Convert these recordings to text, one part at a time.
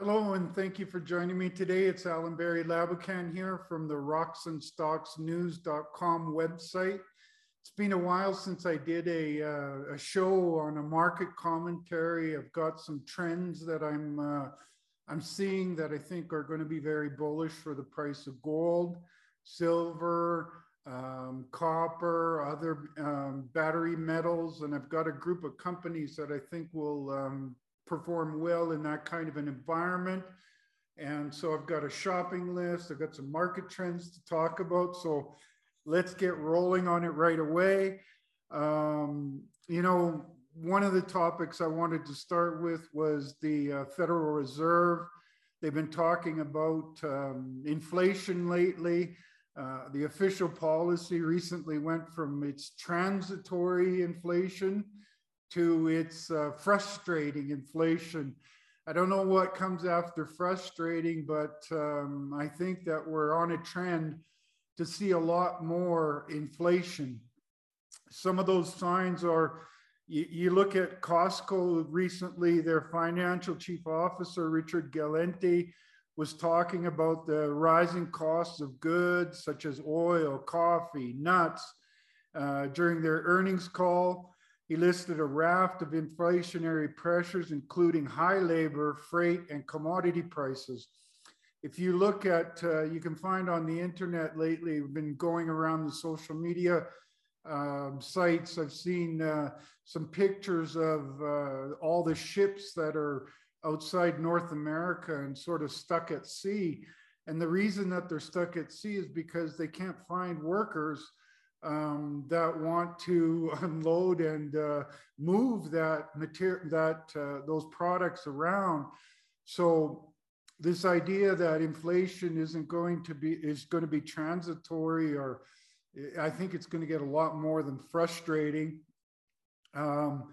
Hello, and thank you for joining me today. It's Alan Barry Laboucan here from the rocksandstocksnews.com website. It's been a while since I did a, uh, a show on a market commentary. I've got some trends that I'm uh, I'm seeing that I think are going to be very bullish for the price of gold, silver, um, copper, other um, battery metals, and I've got a group of companies that I think will um, perform well in that kind of an environment. And so I've got a shopping list, I've got some market trends to talk about. So let's get rolling on it right away. Um, you know, one of the topics I wanted to start with was the uh, Federal Reserve. They've been talking about um, inflation lately. Uh, the official policy recently went from its transitory inflation to its uh, frustrating inflation. I don't know what comes after frustrating, but um, I think that we're on a trend to see a lot more inflation. Some of those signs are you, you look at Costco recently, their financial chief officer, Richard Galanti, was talking about the rising costs of goods such as oil, coffee, nuts uh, during their earnings call. He listed a raft of inflationary pressures, including high labor, freight, and commodity prices. If you look at, uh, you can find on the internet lately, we've been going around the social media um, sites. I've seen uh, some pictures of uh, all the ships that are outside North America and sort of stuck at sea. And the reason that they're stuck at sea is because they can't find workers um, that want to unload and uh, move that material, that uh, those products around. So this idea that inflation isn't going to be is going to be transitory, or I think it's going to get a lot more than frustrating. Um,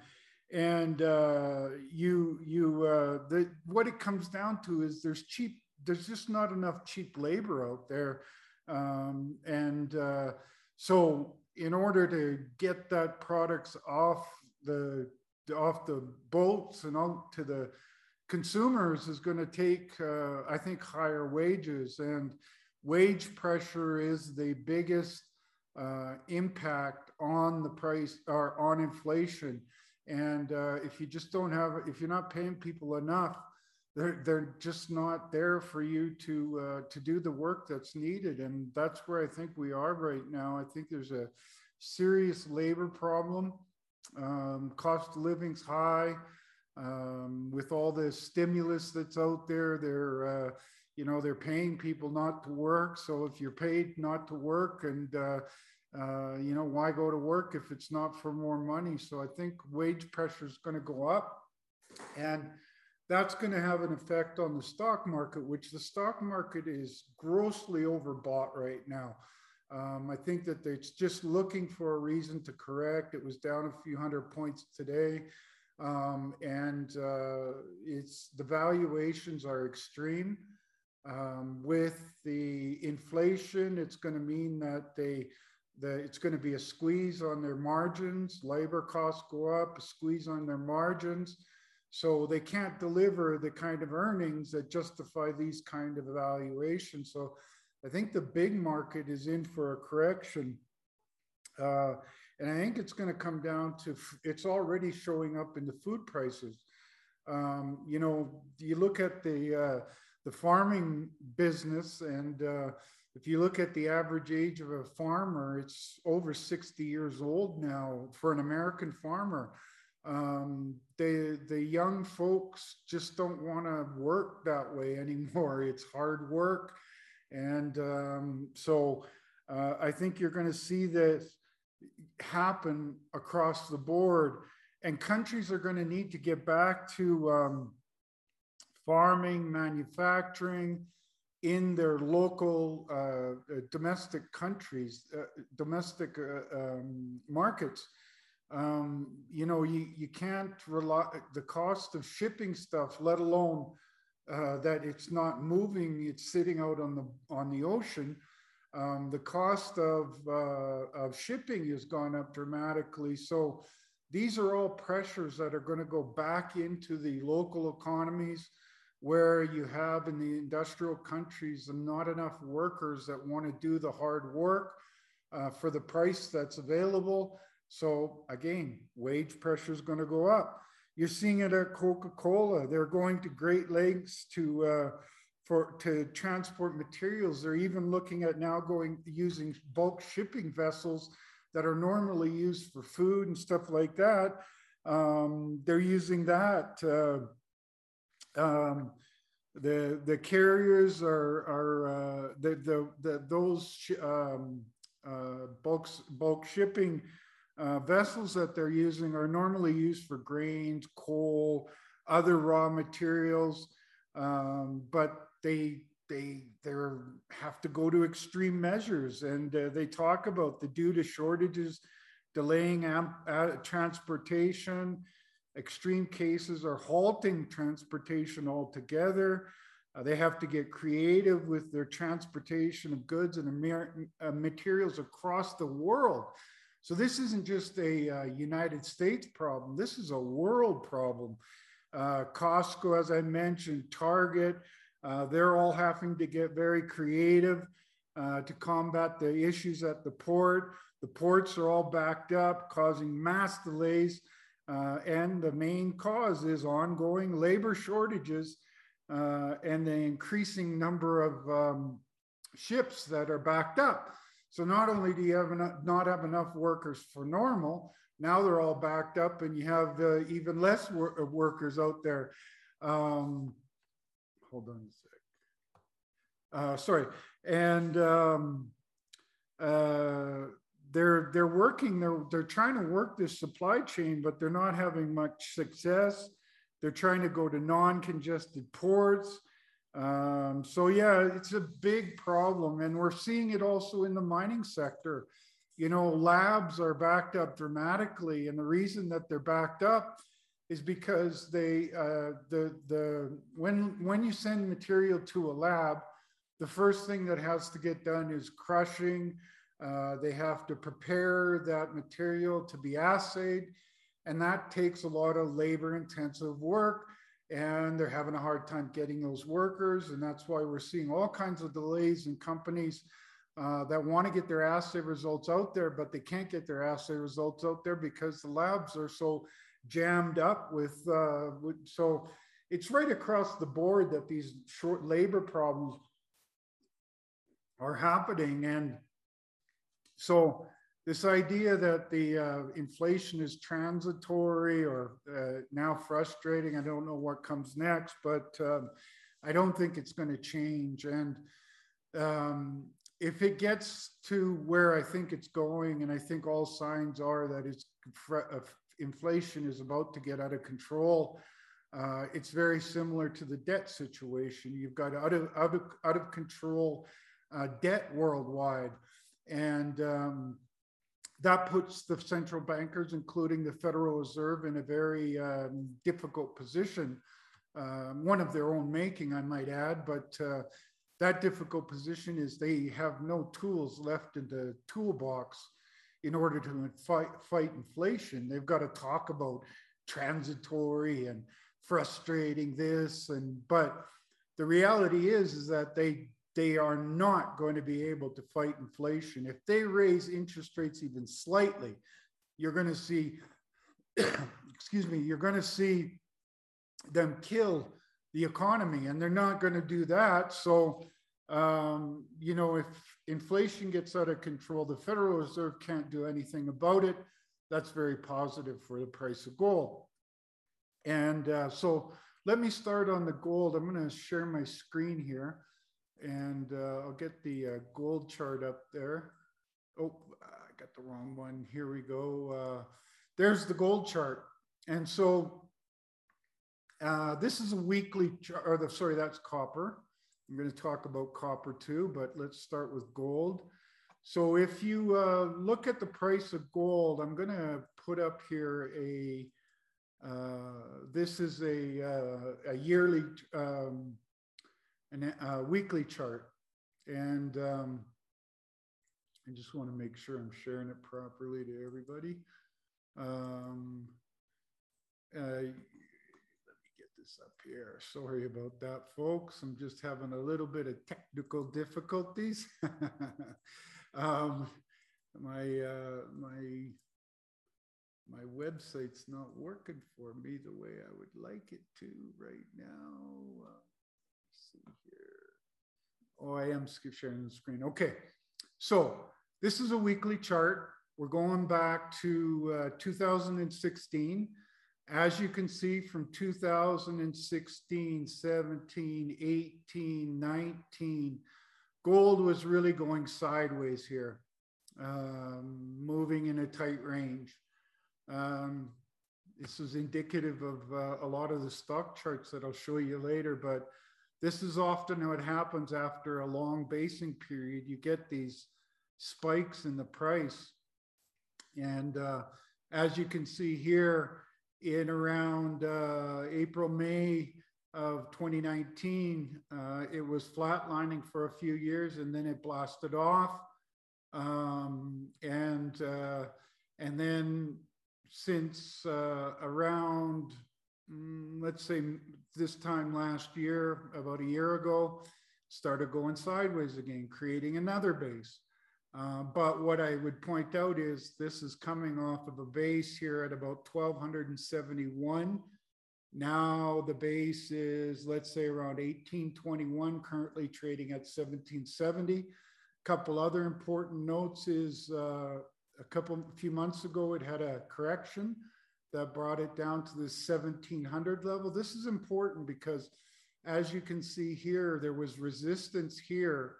and uh, you you uh, the what it comes down to is there's cheap there's just not enough cheap labor out there, um, and uh, so in order to get that products off the off the boats and out to the consumers is going to take, uh, I think, higher wages and wage pressure is the biggest uh, impact on the price or on inflation. And uh, if you just don't have, if you're not paying people enough, they're they're just not there for you to uh, to do the work that's needed and that's where i think we are right now. I think there's a serious labor problem. Um, cost of living's high. Um, with all the stimulus that's out there they're uh, you know they're paying people not to work. So if you're paid not to work and uh, uh, you know why go to work if it's not for more money? So i think wage pressure is going to go up. And that's going to have an effect on the stock market, which the stock market is grossly overbought right now. Um, I think that it's just looking for a reason to correct. It was down a few hundred points today. Um, and uh, it's the valuations are extreme. Um, with the inflation, it's going to mean that they it's going to be a squeeze on their margins. Labor costs go up, a squeeze on their margins. So they can't deliver the kind of earnings that justify these kind of evaluations. So I think the big market is in for a correction. Uh, and I think it's going to come down to it's already showing up in the food prices. Um, you know, you look at the uh, the farming business, and uh, if you look at the average age of a farmer, it's over 60 years old now for an American farmer um, the the young folks just don't want to work that way anymore. It's hard work, and um, so uh, I think you're going to see this happen across the board, and countries are going to need to get back to um, farming, manufacturing in their local uh, domestic countries, uh, domestic uh, um, markets um, you know, you, you can't rely, the cost of shipping stuff, let alone uh, that it's not moving, it's sitting out on the, on the ocean. Um, the cost of, uh, of shipping has gone up dramatically. So these are all pressures that are going to go back into the local economies where you have in the industrial countries not enough workers that want to do the hard work uh, for the price that's available. So again, wage pressure is going to go up. You're seeing it at Coca-Cola. They're going to great lengths to uh, for to transport materials. They're even looking at now going using bulk shipping vessels that are normally used for food and stuff like that. Um, they're using that. Uh, um, the the carriers are are uh, the, the the those um, uh, bulk bulk shipping uh, vessels that they're using are normally used for grains, coal, other raw materials, um, but they they they have to go to extreme measures, and uh, they talk about the due to shortages, delaying uh, transportation. Extreme cases are halting transportation altogether. Uh, they have to get creative with their transportation of goods and uh, materials across the world so this isn't just a uh, United States problem. This is a world problem. Uh, Costco, as I mentioned, Target, uh, they're all having to get very creative uh, to combat the issues at the port. The ports are all backed up, causing mass delays. Uh, and the main cause is ongoing labor shortages uh, and the increasing number of um, ships that are backed up. So not only do you have enough, not have enough workers for normal, now they're all backed up and you have uh, even less wor uh, workers out there. Um, hold on a sec. Uh, sorry. And um, uh, they're, they're working, they're, they're trying to work this supply chain, but they're not having much success. They're trying to go to non-congested ports. Um, so yeah, it's a big problem, and we're seeing it also in the mining sector. You know, labs are backed up dramatically, and the reason that they're backed up is because they uh, the the when when you send material to a lab, the first thing that has to get done is crushing. Uh, they have to prepare that material to be assayed, and that takes a lot of labor-intensive work and they're having a hard time getting those workers. And that's why we're seeing all kinds of delays in companies uh, that want to get their assay results out there, but they can't get their assay results out there because the labs are so jammed up with, uh, with so it's right across the board that these short labor problems are happening. And so this idea that the uh, inflation is transitory or uh, now frustrating. I don't know what comes next, but um, I don't think it's going to change. And um, if it gets to where I think it's going, and I think all signs are that it's uh, inflation is about to get out of control. Uh, it's very similar to the debt situation. You've got out of out of, out of control uh, debt worldwide, and um, that puts the central bankers, including the Federal Reserve, in a very um, difficult position, uh, one of their own making, I might add. But uh, that difficult position is they have no tools left in the toolbox in order to fight, fight inflation. They've got to talk about transitory and frustrating this, and but the reality is is that they they are not going to be able to fight inflation. If they raise interest rates even slightly, you're going to see, excuse me, you're going to see them kill the economy, and they're not going to do that. So, um, you know, if inflation gets out of control, the Federal Reserve can't do anything about it. That's very positive for the price of gold. And uh, so let me start on the gold. I'm going to share my screen here and uh, I'll get the uh, gold chart up there. Oh, I got the wrong one. Here we go. Uh, there's the gold chart. And so uh, this is a weekly chart, or the, sorry, that's copper. I'm going to talk about copper too, but let's start with gold. So if you uh, look at the price of gold, I'm going to put up here a, uh, this is a, a yearly um, a weekly chart. And um, I just want to make sure I'm sharing it properly to everybody. Um, uh, let me get this up here. Sorry about that, folks. I'm just having a little bit of technical difficulties. um, my uh, my my website's not working for me the way I would like it to right now. Uh, see here. Oh, I am sharing the screen. Okay, so this is a weekly chart. We're going back to uh, 2016. As you can see from 2016, 17, 18, 19, gold was really going sideways here, um, moving in a tight range. Um, this is indicative of uh, a lot of the stock charts that I'll show you later, but this is often what happens after a long basing period. You get these spikes in the price. And uh, as you can see here, in around uh, April, May of 2019, uh, it was flatlining for a few years and then it blasted off. Um, and, uh, and then since uh, around, mm, let's say this time last year, about a year ago, started going sideways again, creating another base. Uh, but what I would point out is this is coming off of a base here at about 1271. Now the base is, let's say, around 1821, currently trading at 1770. A couple other important notes is uh, a couple, few months ago, it had a correction that brought it down to the 1700 level. This is important because as you can see here, there was resistance here.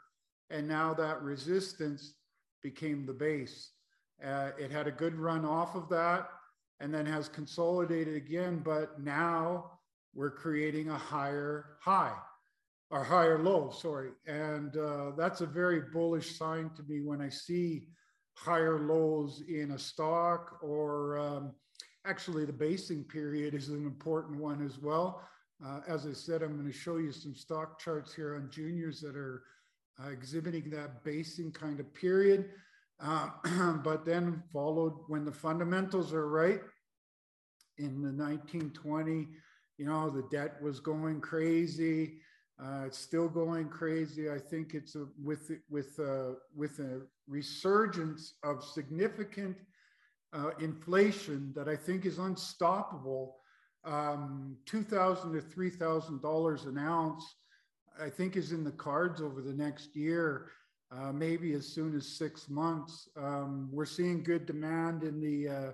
And now that resistance became the base. Uh, it had a good run off of that and then has consolidated again, but now we're creating a higher high or higher low, sorry. And uh, that's a very bullish sign to me when I see higher lows in a stock or um, actually the basing period is an important one as well. Uh, as I said, I'm going to show you some stock charts here on juniors that are uh, exhibiting that basing kind of period. Uh, but then followed when the fundamentals are right in the 1920, you know, the debt was going crazy. Uh, it's still going crazy. I think it's a, with with uh, with a resurgence of significant uh, inflation that I think is unstoppable. Um, Two thousand to three thousand dollars an ounce I think is in the cards over the next year, uh, maybe as soon as six months. Um, we're seeing good demand in the uh,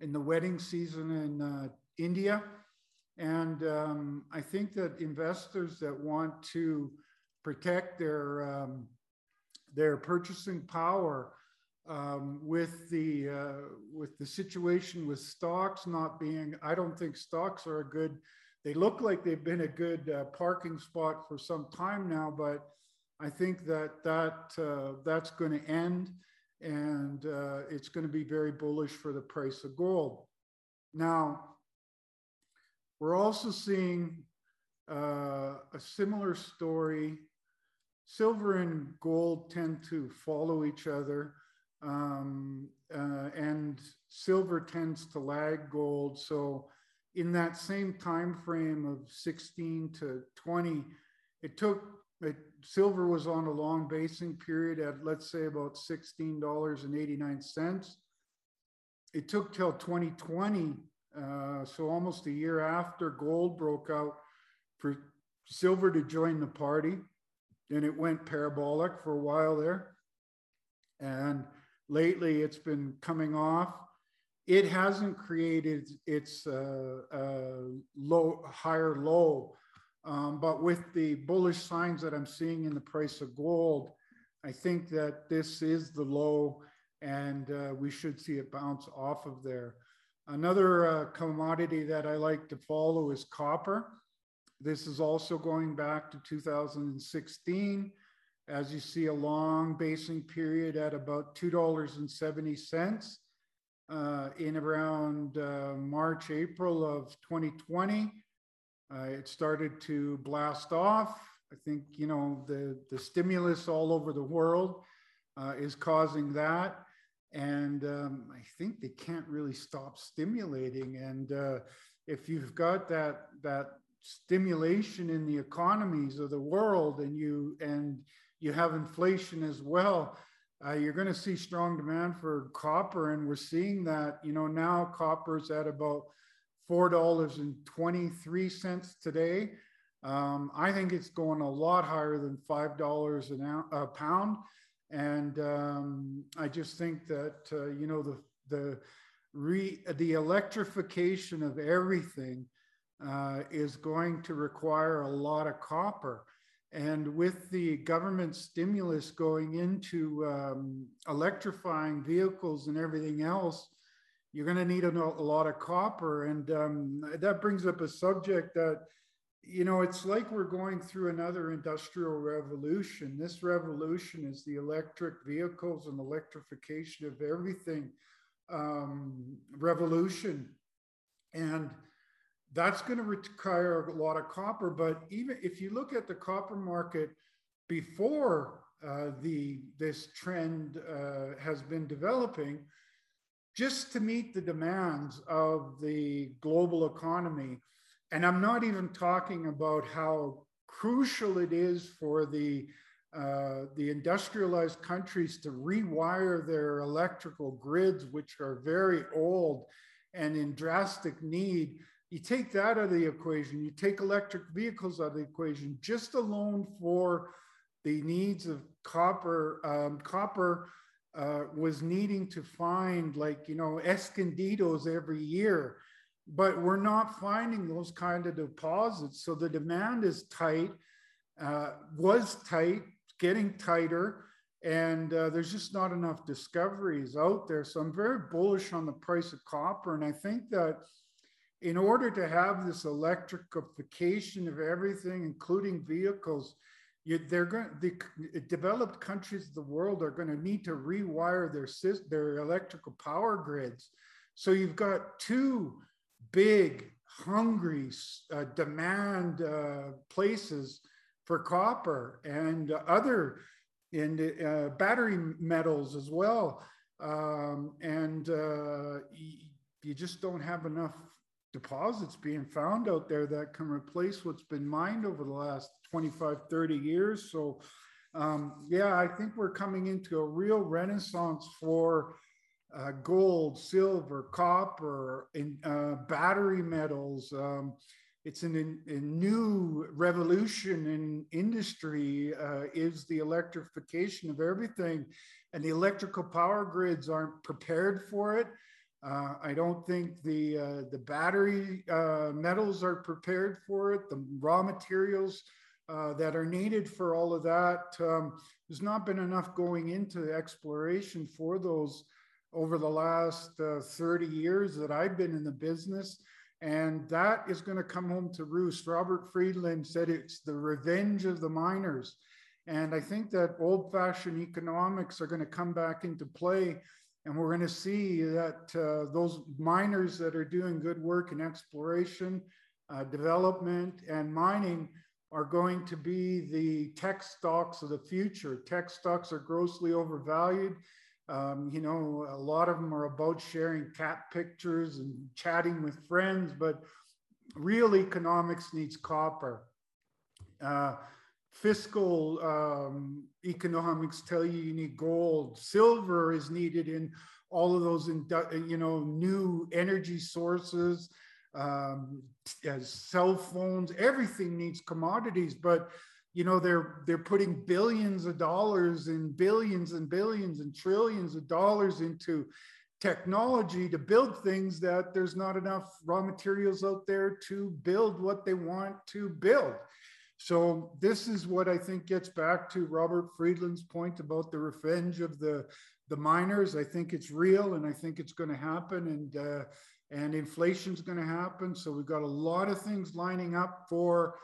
in the wedding season in uh, India, and um, I think that investors that want to protect their um, their purchasing power um, with the uh, with the situation with stocks not being, I don't think stocks are a good they look like they've been a good uh, parking spot for some time now, but I think that that uh, that's going to end, and uh, it's going to be very bullish for the price of gold. Now, we're also seeing uh, a similar story. Silver and gold tend to follow each other, um, uh, and silver tends to lag gold. So in that same time frame of 16 to 20, it took it, silver was on a long basing period at let's say about $16.89. It took till 2020, uh, so almost a year after gold broke out, for silver to join the party. And it went parabolic for a while there. And lately it's been coming off it hasn't created its uh, uh, low, higher low. Um, but with the bullish signs that I'm seeing in the price of gold, I think that this is the low and uh, we should see it bounce off of there. Another uh, commodity that I like to follow is copper. This is also going back to 2016. As you see, a long basing period at about $2.70 uh, in around uh, March, April of 2020. Uh, it started to blast off. I think, you know, the, the stimulus all over the world uh, is causing that. And um, I think they can't really stop stimulating. And uh, if you've got that, that stimulation in the economies of the world and you and you have inflation as well, uh, you're going to see strong demand for copper. And we're seeing that, you know, now copper's at about $4.23 today. Um, I think it's going a lot higher than $5 an a pound. And um, I just think that, uh, you know, the, the, re, the electrification of everything uh, is going to require a lot of copper. And with the government stimulus going into um, electrifying vehicles and everything else, you're going to need a, a, lot of copper. And um, that brings up a subject that, you know, it's like we're going through another industrial revolution. This revolution is the electric vehicles and electrification of everything um, revolution. And that's going to require a lot of copper. But even if you look at the copper market before uh, the this trend uh, has been developing, just to meet the demands of the global economy, and I'm not even talking about how crucial it is for the uh, the industrialized countries to rewire their electrical grids, which are very old and in drastic need you take that out of the equation, you take electric vehicles out of the equation, just alone for the needs of copper. Um, copper uh, was needing to find like, you know, Escondidos every year, but we're not finding those kind of deposits. So the demand is tight, uh, was tight, getting tighter, and uh, there's just not enough discoveries out there. So I'm very bullish on the price of copper. And I think that in order to have this electrification of everything, including vehicles, you, they're going the developed countries of the world are going to need to rewire their their electrical power grids. So you've got two big, hungry uh, demand uh, places for copper and other in uh, battery metals as well. Um, and uh, you just don't have enough deposits being found out there that can replace what's been mined over the last 25, 30 years. So, um, yeah, I think we're coming into a real renaissance for uh, gold, silver, copper, and uh, battery metals. Um, it's an, a new revolution in industry uh, is the electrification of everything and the electrical power grids aren't prepared for it uh, I don't think the uh, the battery uh, metals are prepared for it. The raw materials uh, that are needed for all of that. Um, there's not been enough going into exploration for those over the last uh, 30 years that I've been in the business. And that is going to come home to roost. Robert Friedland said it's the revenge of the miners. And I think that old fashioned economics are going to come back into play and we're going to see that uh, those miners that are doing good work in exploration, uh, development, and mining are going to be the tech stocks of the future. Tech stocks are grossly overvalued. Um, you know, a lot of them are about sharing cat pictures and chatting with friends, but real economics needs copper. Uh, fiscal um, economics tell you you need gold. Silver is needed in all of those, you know, new energy sources, um, as cell phones. Everything needs commodities, but you know they're they're putting billions of dollars and billions and billions and trillions of dollars into technology to build things that there's not enough raw materials out there to build what they want to build. So this is what I think gets back to Robert Friedland's point about the revenge of the the miners. I think it's real, and I think it's going to happen, and uh, and inflation's going to happen. So we've got a lot of things lining up for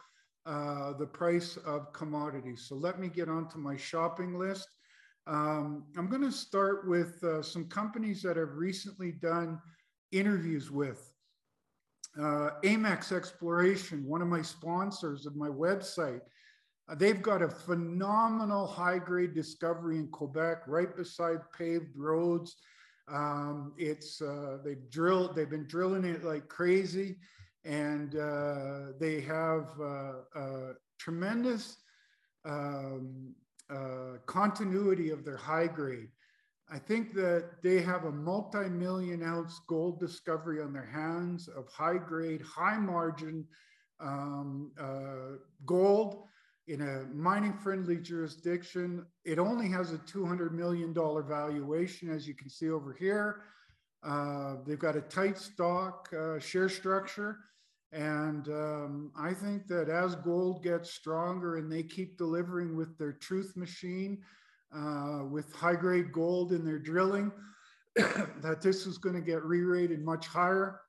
uh, the price of commodities. So let me get onto my shopping list. Um, I'm going to start with uh, some companies that I've recently done interviews with uh, Amex Exploration, one of my sponsors of my website. Uh, they've got a phenomenal high grade discovery in Quebec, right beside paved roads. Um, it's uh, they've drilled, they've been drilling it like crazy. and uh, they have uh, tremendous um, uh, continuity of their high grade. I think that they have a multi-million ounce gold discovery on their hands of high grade, high margin um, uh, gold in a mining friendly jurisdiction. It only has a $200 million valuation, as you can see over here. Uh, they've got a tight stock uh, share structure. And um, I think that as gold gets stronger and they keep delivering with their truth machine, uh, with high grade gold in their drilling, that this is going to get re rated much higher.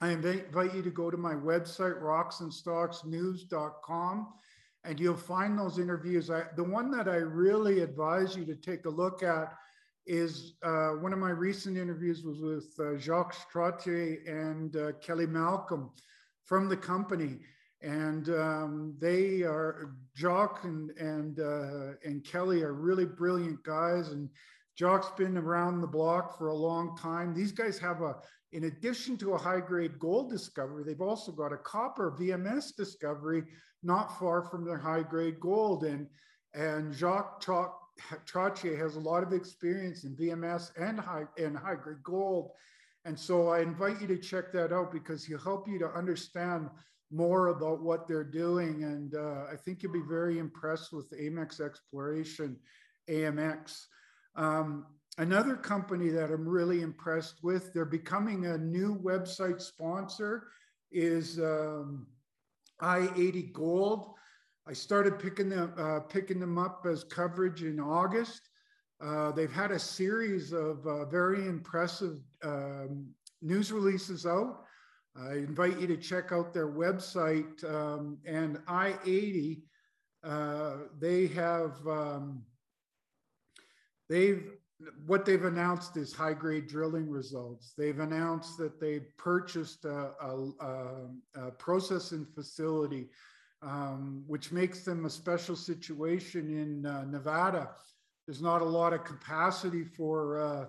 I invite you to go to my website, rocksandstocksnews.com, and you'll find those interviews. I, the one that I really advise you to take a look at is uh, one of my recent interviews was with uh, Jacques Trottier and uh, Kelly Malcolm from the company. And um, they are, Jacques and, and, uh, and Kelly are really brilliant guys. And Jacques been around the block for a long time. These guys have a, in addition to a high grade gold discovery, they've also got a copper VMS discovery not far from their high grade gold. And, and Jacques Trottier has a lot of experience in VMS and high, and high grade gold. And so I invite you to check that out because he'll help you to understand more about what they're doing. And uh, I think you'll be very impressed with Amex Exploration, AMX. Um, another company that I'm really impressed with, they're becoming a new website sponsor, is um, I-80 Gold. I started picking them, uh, picking them up as coverage in August. Uh, they've had a series of uh, very impressive um, news releases out. I invite you to check out their website um, and I-80. Uh, they have um, they've what they've announced is high grade drilling results. They've announced that they purchased a, a, a processing facility, um, which makes them a special situation in uh, Nevada. There's not a lot of capacity for uh,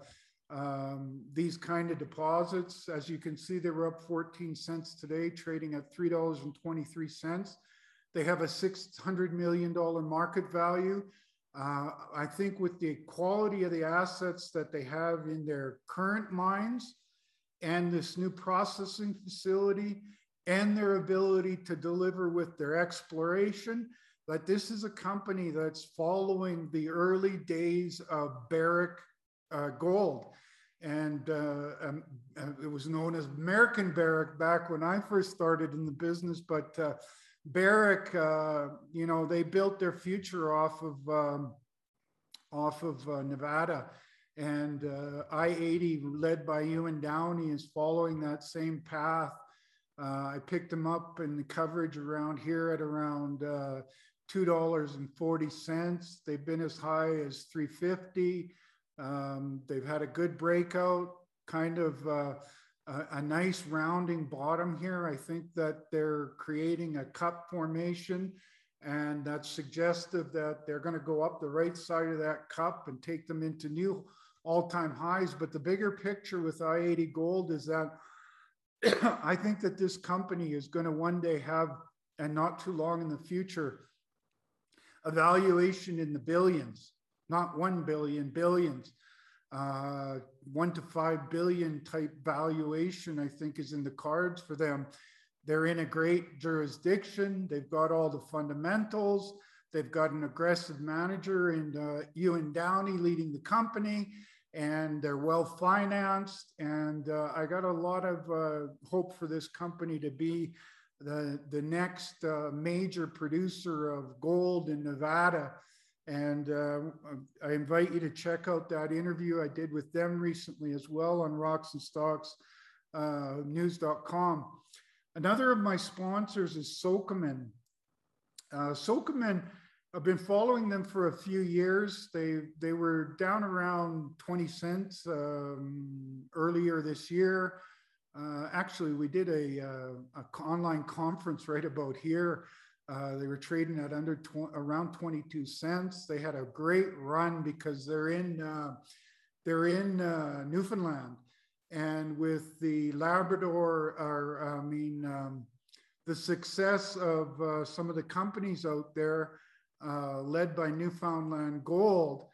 um, these kind of deposits. As you can see, they were up 14 cents today, trading at $3.23. They have a $600 million market value. Uh, I think with the quality of the assets that they have in their current mines and this new processing facility and their ability to deliver with their exploration, that this is a company that's following the early days of Barrick uh, Gold. And uh, um, uh, it was known as American Barrick back when I first started in the business, but uh, Barrick, uh, you know, they built their future off of um, off of uh, Nevada, and uh, I-80, led by Ewan Downey, is following that same path. I picked them up in the coverage around here at around two dollars and forty cents. They've been as high as three fifty. Um, they've had a good breakout, kind of uh, a, a, nice rounding bottom here. I think that they're creating a cup formation and that's suggestive that they're going to go up the right side of that cup and take them into new all-time highs. But the bigger picture with I-80 Gold is that I think that this company is going to one day have, and not too long in the future, a valuation in the billions, not 1 billion, billions uh, one to five billion type valuation, I think, is in the cards for them. They're in a great jurisdiction. They've got all the fundamentals. They've got an aggressive manager and uh, Ewan Downey leading the company, and they're well financed. And uh, I got a lot of uh, hope for this company to be the, the next uh, major producer of gold in Nevada and uh, I invite you to check out that interview I did with them recently as well on rocks and stocks uh, news.com. Another of my sponsors is Sokoman. Uh, Sokoman, I've been following them for a few years. They they were down around 20 cents um, earlier this year. Uh, actually, we did a, uh, a, online conference right about here uh, they were trading at under tw- around 22 cents. They had a great run because they're in uh, they're in uh, Newfoundland, And with the Labrador, or I mean, um, the success of uh, some of the companies out there, uh, led by Newfoundland Gold,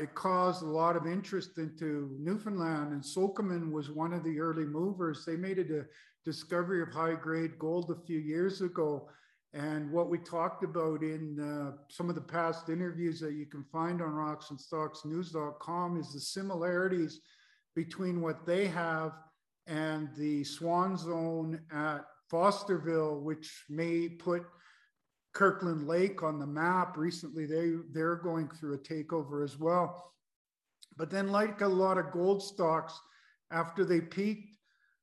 it caused a lot of interest into Newfoundland, and Sokoman was one of the early movers. They made a discovery of high grade gold a few years ago. And what we talked about in uh, some of the past interviews that you can find on Rocks and Stocks rocksandstocksnews.com is the similarities between what they have and the Swan Zone at Fosterville, which may put Kirkland Lake on the map. Recently, they, they're going through a takeover as well. But then, like a lot of gold stocks, after they peaked,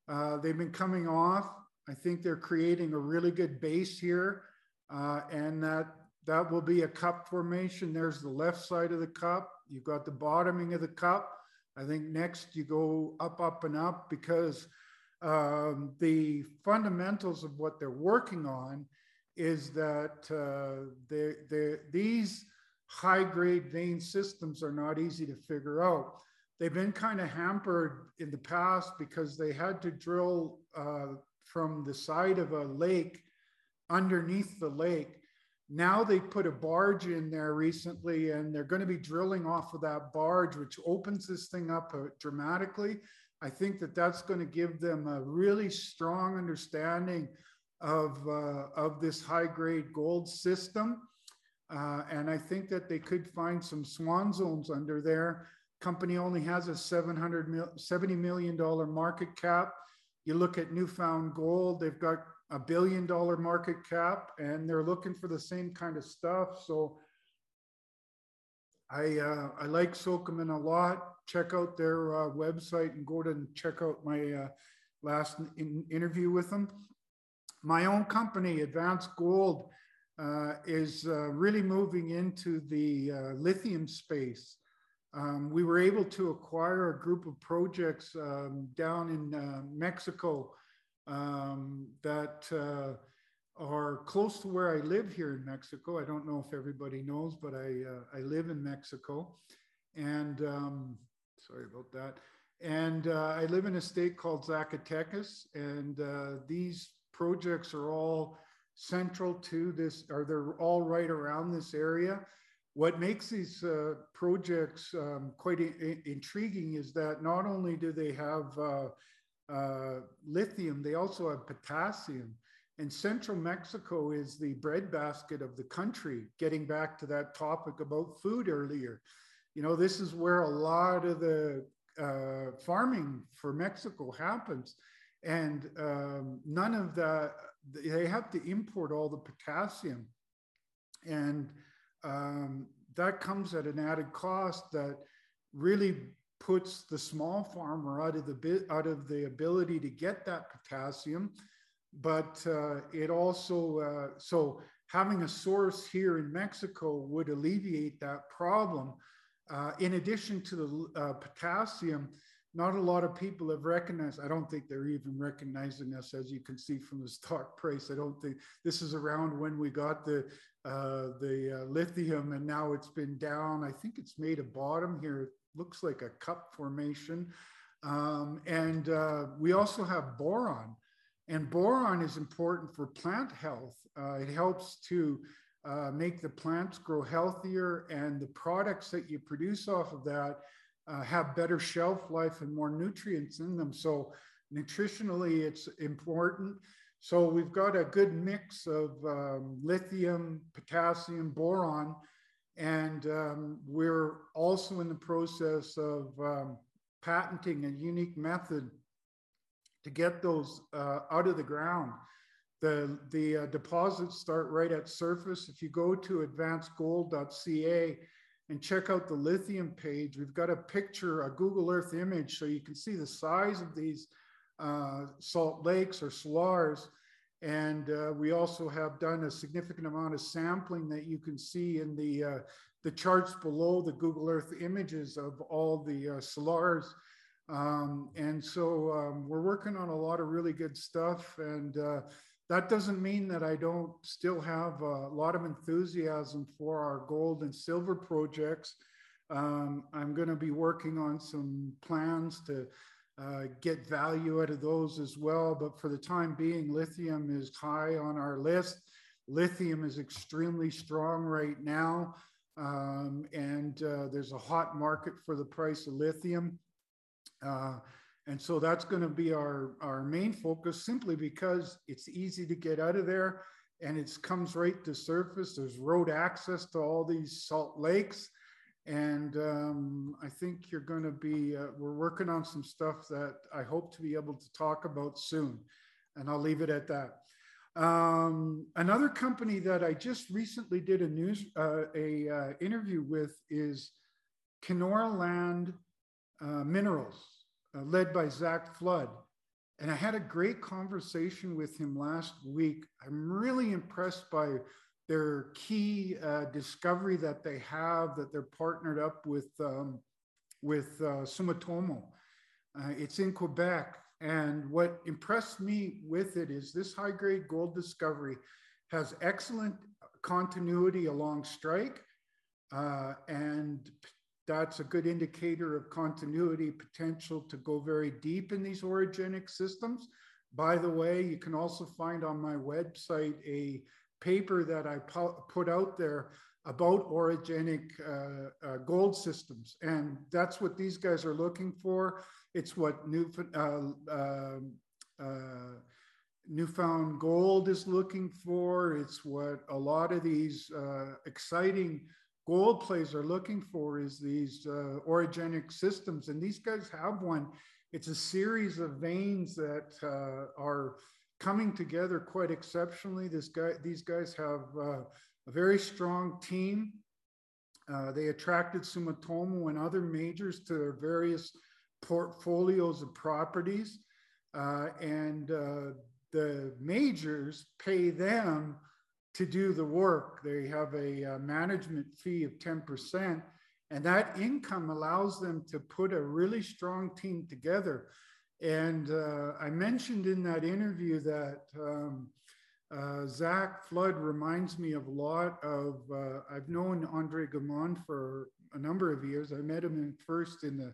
uh, they've been coming off. I think they're creating a really good base here, uh, and that that will be a cup formation. There's the left side of the cup. You've got the bottoming of the cup. I think next you go up, up, and up because um, the fundamentals of what they're working on is that uh, they're, they're, these high grade vein systems are not easy to figure out. They've been kind of hampered in the past because they had to drill uh, from the side of a lake underneath the lake. Now they put a barge in there recently and they're going to be drilling off of that barge, which opens this thing up uh, dramatically. I think that that's going to give them a really strong understanding of, uh, of this high grade gold system. Uh, and I think that they could find some swan zones under there. Company only has a 700 mil, $70 million market cap. You look at Newfound Gold, they've got a billion dollar market cap and they're looking for the same kind of stuff. So I, uh, I like Sokoman a lot. Check out their uh, website and go to and check out my uh, last in interview with them my own company, Advanced Gold, uh, is uh, really moving into the uh, lithium space. Um, we were able to acquire a group of projects um, down in uh, Mexico um, that uh, are close to where I live here in Mexico. I don't know if everybody knows, but I, uh, I live in Mexico. And um, sorry about that. And I live in a state called Zacatecas. And these projects are all central to this, or they're all right around this area. What makes these uh, projects um, quite intriguing is that not only do they have uh, uh, lithium, they also have potassium. And central Mexico is the breadbasket of the country, getting back to that topic about food earlier. You know, this is where a lot of the uh, farming for Mexico happens and um, none of that they have to import all the potassium and um, that comes at an added cost that really puts the small farmer out of the out of the ability to get that potassium but uh, it also uh, so having a source here in mexico would alleviate that problem uh, in addition to the uh, potassium not a lot of people have recognized. I don't think they're even recognizing us, as you can see from the stock price. I don't think this is around when we got the uh, the uh, lithium, and now it's been down. I think it's made a bottom here. It looks like a cup formation, um, and uh, we also have boron, and boron is important for plant health. Uh, it helps to uh, make the plants grow healthier, and the products that you produce off of that have better shelf life and more nutrients in them. So nutritionally, it's important. So we've got a good mix of um, lithium, potassium, boron, and um, we're also in the process of um, patenting a unique method to get those uh, out of the ground. The, the uh, deposits start right at surface. If you go to advancedgold.ca, and check out the lithium page. We've got a picture, a Google Earth image, so you can see the size of these uh, salt lakes or salars. And uh, we also have done a significant amount of sampling that you can see in the, uh, the charts below the Google Earth images of all the uh, salars. Um, and so um, we're working on a lot of really good stuff. And uh, that doesn't mean that I don't still have a lot of enthusiasm for our gold and silver projects. Um, I'm going to be working on some plans to uh, get value out of those as well. But for the time being, lithium is high on our list. Lithium is extremely strong right now. Um, and uh, there's a hot market for the price of lithium. Uh, and so that's going to be our, our main focus simply because it's easy to get out of there and it comes right to surface. There's road access to all these salt lakes. And um, I think you're going to be, uh, we're working on some stuff that I hope to be able to talk about soon. And I'll leave it at that. Um, another company that I just recently did a news, uh, a uh, interview with is Kenorland uh, Minerals, uh, led by Zach Flood. And I had a great conversation with him last week. I'm really impressed by their key uh, discovery that they have that they're partnered up with um, with uh, Sumitomo. Uh, it's in Quebec, and what impressed me with it is this high grade gold discovery has excellent continuity along strike, uh, and that's a good indicator of continuity potential to go very deep in these orogenic systems. By the way, you can also find on my website a paper that I put out there about orogenic uh, uh, gold systems. And that's what these guys are looking for. It's what New, uh, um, uh, Newfound Gold is looking for. It's what a lot of these uh, exciting gold plays are looking for is these uh, orogenic systems. And these guys have one. It's a series of veins that are coming together quite exceptionally. This guy, these guys have uh, a very strong team. Uh, they attracted Sumitomo and other majors to their various portfolios of properties. Uh, and uh, the majors pay them to do the work. They have a, a management fee of 10%. And that income allows them to put a really strong team together. And uh, I mentioned in that interview that um, uh, Zach Flood reminds me of a lot of, uh, I've known Andre Gaumond for a number of years. I met him in first in the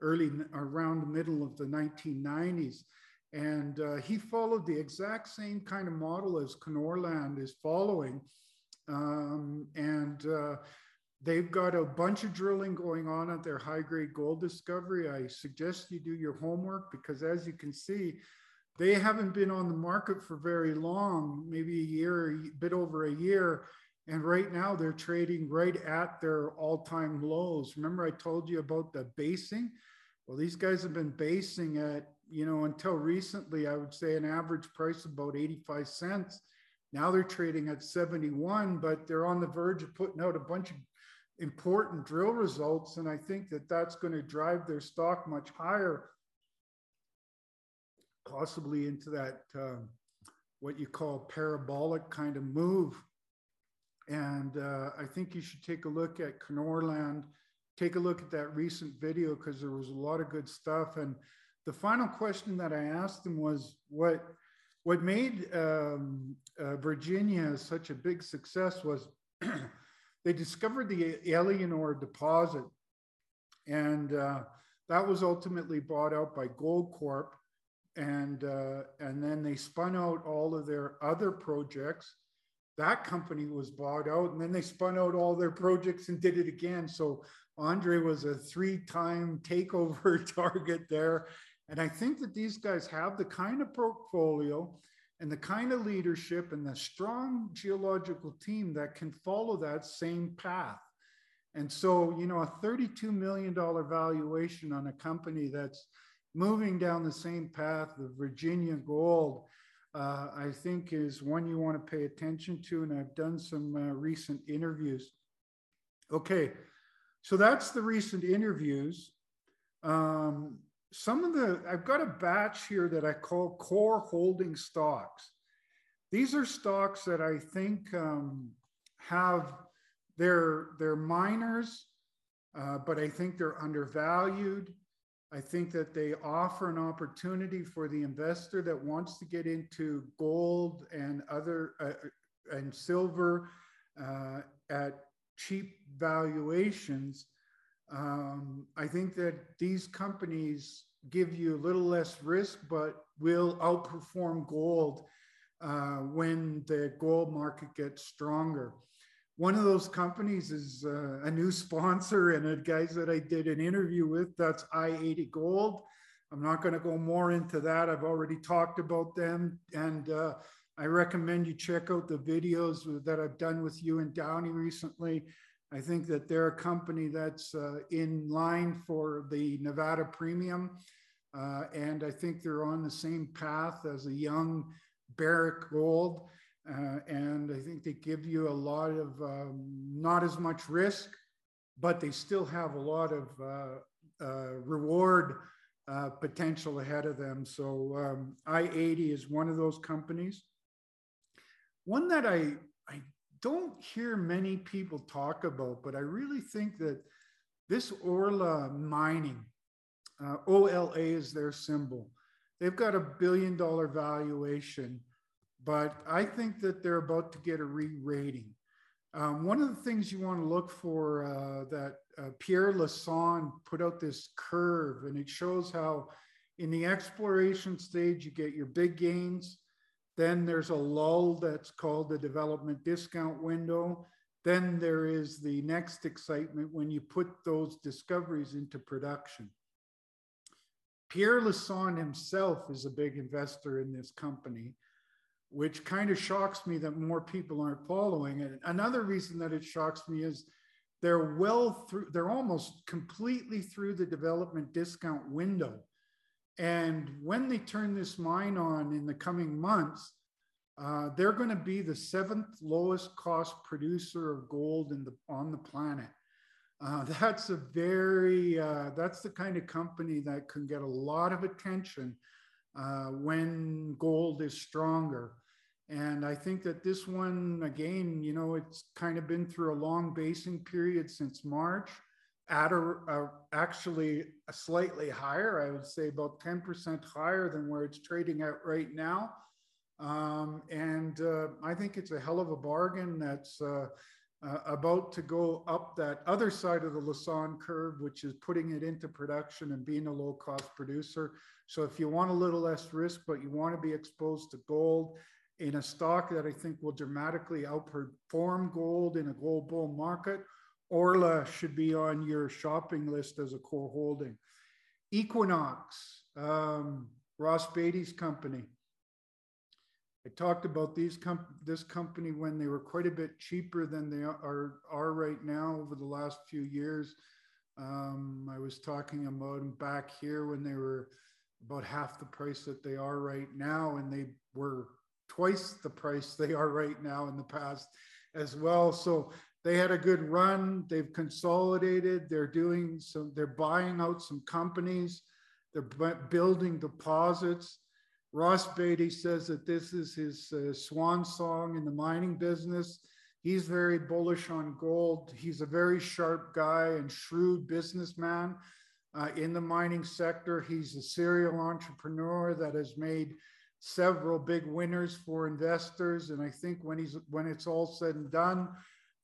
early, around the middle of the 1990s. And uh, he followed the exact same kind of model as Kenorland is following. Um, and uh, They've got a bunch of drilling going on at their high grade gold discovery. I suggest you do your homework because, as you can see, they haven't been on the market for very long, maybe a year, a bit over a year. And right now they're trading right at their all time lows. Remember, I told you about the basing? Well, these guys have been basing at, you know, until recently, I would say an average price of about 85 cents. Now they're trading at 71, but they're on the verge of putting out a bunch of important drill results. And I think that that's going to drive their stock much higher, possibly into that, um, what you call parabolic kind of move. And uh, I think you should take a look at Kenorland, take a look at that recent video because there was a lot of good stuff. And the final question that I asked them was what, what made um, uh, Virginia such a big success was they discovered the Éléonore deposit, and uh, that was ultimately bought out by Goldcorp, and uh, and then they spun out all of their other projects. That company was bought out, and then they spun out all their projects and did it again. So Andre was a three-time takeover target there, and I think that these guys have the kind of portfolio and the kind of leadership and the strong geological team that can follow that same path. And so, you know, a $32 million valuation on a company that's moving down the same path of Virginia Gold, uh, I think is one you want to pay attention to. And I've done some uh, recent interviews. Okay, so that's the recent interviews. Um, some of the, I've got a batch here that I call core holding stocks. These are stocks that I think um, have, they're, they're miners, uh, but I think they're undervalued. I think that they offer an opportunity for the investor that wants to get into gold and other uh, and silver uh, at cheap valuations um, I think that these companies give you a little less risk, but will outperform gold uh, when the gold market gets stronger. One of those companies is uh, a new sponsor and a guys that I did an interview with. That's i80 Gold. I'm not going to go more into that. I've already talked about them, and uh, I recommend you check out the videos that I've done with Ewan Downie recently. I think that they're a company that's uh, in line for the Nevada Premium. Uh, and I think they're on the same path as a young Barrick Gold. Uh, and I think they give you a lot of um, not as much risk, but they still have a lot of uh, uh, reward uh, potential ahead of them. So um, i80 is one of those companies. One that I, I don't hear many people talk about, but I really think that this Orla mining, uh, OLA is their symbol. They've got a billion dollar valuation, but I think that they're about to get a re rating. Um, one of the things you want to look for uh, that uh, Pierre Lassonde put out this curve, and it shows how in the exploration stage you get your big gains then there's a lull that's called the development discount window. Then there is the next excitement when you put those discoveries into production. Pierre Lassonde himself is a big investor in this company, which kind of shocks me that more people aren't following it. Another reason that it shocks me is they're well through, they're almost completely through the development discount window. And when they turn this mine on in the coming months, uh, they're going to be the seventh lowest cost producer of gold the, on the planet. Uh, that's a very, uh, that's the kind of company that can get a lot of attention uh, when gold is stronger. And I think that this one, again, you know, it's kind of been through a long basing period since March at a, a, actually slightly higher, I would say about 10% higher than where it's trading at right now. Um, and uh, I think it's a hell of a bargain that's uh, uh, about to go up that other side of the Lassonde curve, which is putting it into production and being a low cost producer. So if you want a little less risk, but you want to be exposed to gold in a stock that I think will dramatically outperform gold in a gold bull market, Orla should be on your shopping list as a core holding. Equinox, um, Ross Beaty's company. I talked about these com- this company when they were quite a bit cheaper than they are, are right now over the last few years. Um, I was talking about them back here when they were about half the price that they are right now, and they were twice the price they are right now in the past as well. So they had a good run. They've consolidated. They're doing some. They're buying out some companies. They're building deposits. Ross Beaty says that this is his uh, swan song in the mining business. He's very bullish on gold. He's a very sharp guy and shrewd businessman uh, in the mining sector. He's a serial entrepreneur that has made several big winners for investors. And I think when he's when it's all said and done,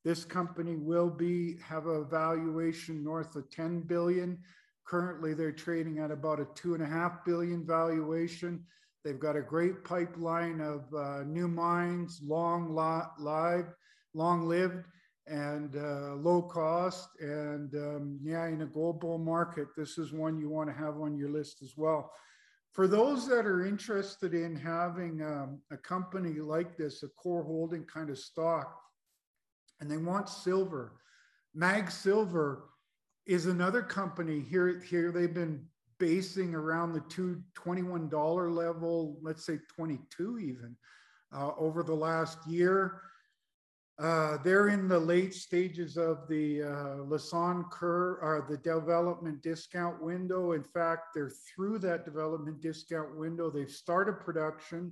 this company will be have a valuation north of 10 billion. Currently, they're trading at about a two and a half billion valuation. They've got a great pipeline of uh, new mines, long lived, long lived, and uh, low cost. And um, yeah, in a gold bull market, this is one you want to have on your list as well. For those that are interested in having um, a company like this, a core holding kind of stock, and they want silver, Mag Silver is another company here. Here they've been basing around the two $21 level, let's say 22 even, uh, over the last year. Uh, they're in the late stages of the uh, Lassonde curve or the development discount window. In fact, they're through that development discount window. They've started production.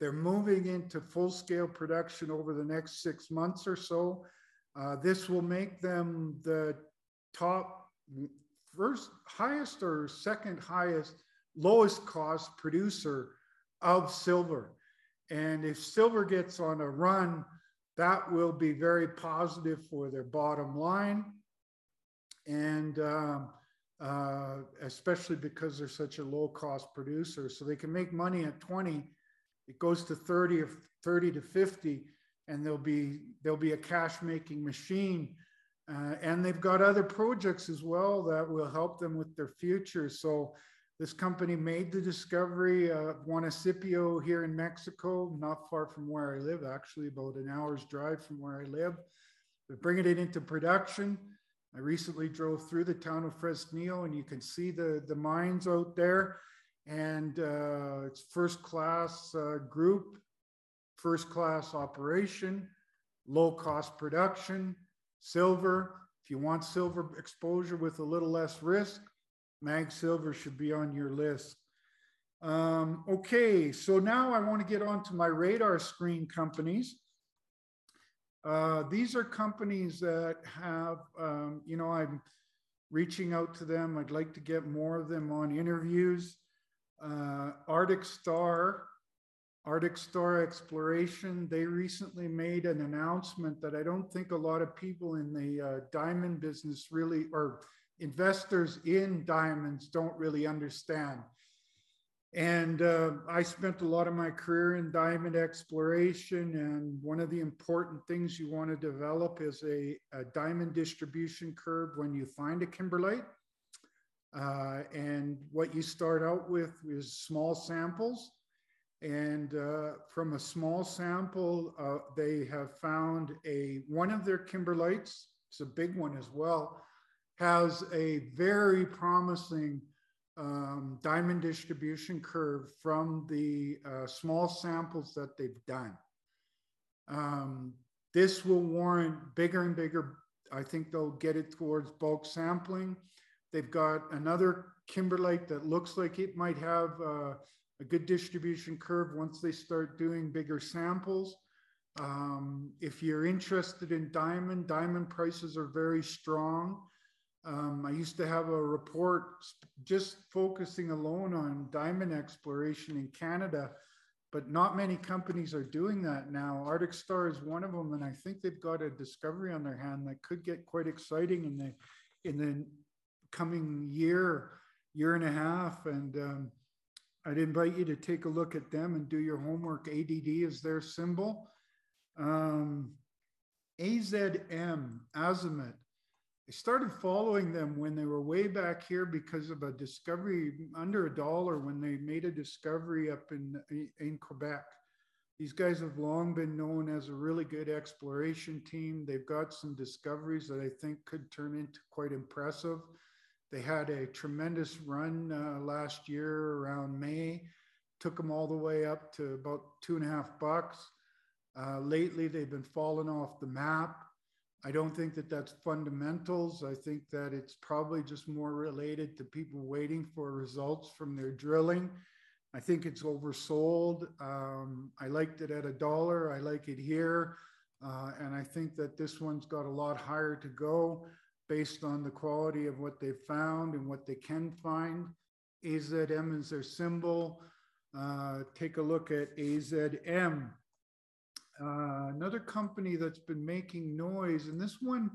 They're moving into full scale production over the next six months or so. Uh, this will make them the top first highest or second highest, lowest cost producer of silver. And if silver gets on a run, that will be very positive for their bottom line. And um, uh, especially because they're such a low cost producer. So they can make money at 20, it goes to 30 or 30 to 50, and there'll be there'll be a cash making machine. Uh, and they've got other projects as well that will help them with their future. So this company made the discovery of Juanicipio here in Mexico, not far from where I live, actually about an hour's drive from where I live. They're bringing it into production. I recently drove through the town of Fresnillo and you can see the, the mines out there and uh, it's first class uh, group, first class operation, low cost production, silver. If you want silver exposure with a little less risk, Mag Silver should be on your list. Um, okay, so now I want to get on to my radar screen companies. Uh, these are companies that have, um, you know, I'm reaching out to them. I'd like to get more of them on interviews. Uh, Arctic Star, Arctic Star Exploration, they recently made an announcement that I don't think a lot of people in the uh, diamond business really, or investors in diamonds don't really understand. And uh, I spent a lot of my career in diamond exploration. And one of the important things you want to develop is a, a diamond distribution curve when you find a kimberlite. Uh, and what you start out with is small samples. And uh, from a small sample, uh, they have found a one of their kimberlites. It's a big one as well has a very promising um, diamond distribution curve from the uh, small samples that they've done. Um, this will warrant bigger and bigger. I think they'll get it towards bulk sampling. They've got another kimberlite that looks like it might have uh, a good distribution curve once they start doing bigger samples. Um, if you're interested in diamond, diamond prices are very strong. Um, I used to have a report just focusing alone on diamond exploration in Canada, but not many companies are doing that now. Arctic Star is one of them, and I think they've got a discovery on their hand that could get quite exciting in the in the coming year, year and a half. And um, I'd invite you to take a look at them and do your homework. ADD is their symbol. Um, AZM, Azimut I started following them when they were way back here because of a discovery under a dollar when they made a discovery up in, in Quebec. These guys have long been known as a really good exploration team. They've got some discoveries that I think could turn into quite impressive. They had a tremendous run uh, last year around May, took them all the way up to about two and a half bucks. Uh, lately, they've been falling off the map. I don't think that that's fundamentals. I think that it's probably just more related to people waiting for results from their drilling. I think it's oversold. Um, I liked it at a dollar. I like it here. Uh, and I think that this one's got a lot higher to go based on the quality of what they've found and what they can find. AZM is their symbol. Uh, take a look at AZM. Uh, another company that's been making noise, and this one,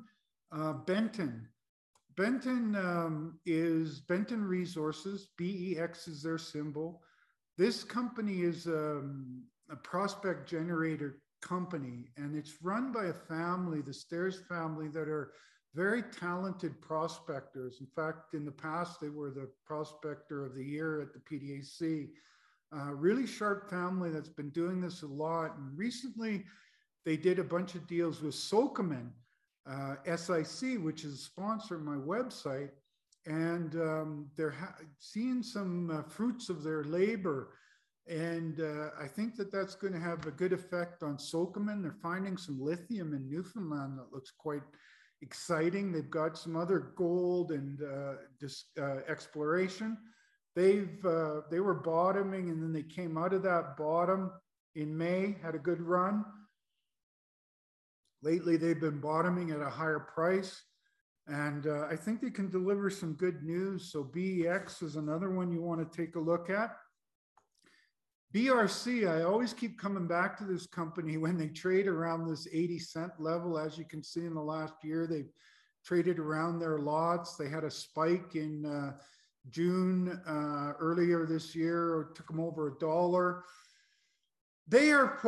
uh, Benton. Benton um, is Benton Resources. BEX is their symbol. This company is um, a prospect generator company, and it's run by a family, the Stares family, that are very talented prospectors. In fact, in the past, they were the prospector of the year at the PDAC. Uh, really sharp family that's been doing this a lot. And recently, they did a bunch of deals with Sokoman, uh, SIC, which is a sponsor of my website. And um, they're ha- seeing some uh, fruits of their labor. And uh, I think that that's going to have a good effect on Sokoman. They're finding some lithium in Newfoundland that looks quite exciting. They've got some other gold and uh, dis- uh, exploration they've uh, they were bottoming and then they came out of that bottom in May, had a good run. Lately, they've been bottoming at a higher price. And uh, I think they can deliver some good news. So BEX is another one you want to take a look at. BRC, I always keep coming back to this company when they trade around this 80 cent level. As you can see in the last year, they've traded around their lots. They had a spike in uh, June uh, earlier this year, it took them over a dollar. They are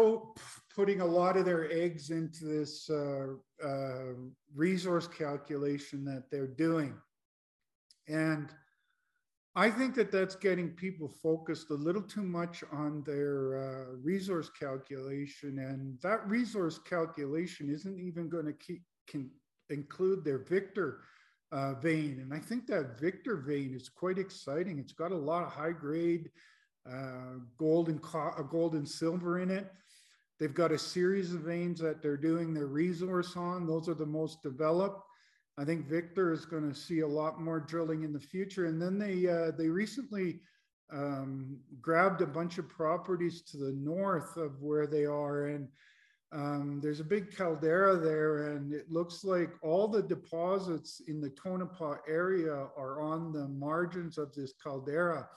putting a lot of their eggs into this uh, uh, resource calculation that they're doing. And I think that that's getting people focused a little too much on their uh, resource calculation, and that resource calculation isn't even going to can include their Victor uh, vein. And I think that Victor vein is quite exciting. It's got a lot of high grade uh, gold and co- uh, gold and silver in it. They've got a series of veins that they're doing their resource on. Those are the most developed. I think Victor is going to see a lot more drilling in the future. And then they uh, they recently um, grabbed a bunch of properties to the north of where they are, and um, there's a big caldera there, and it looks like all the deposits in the Tonopah area are on the margins of this caldera.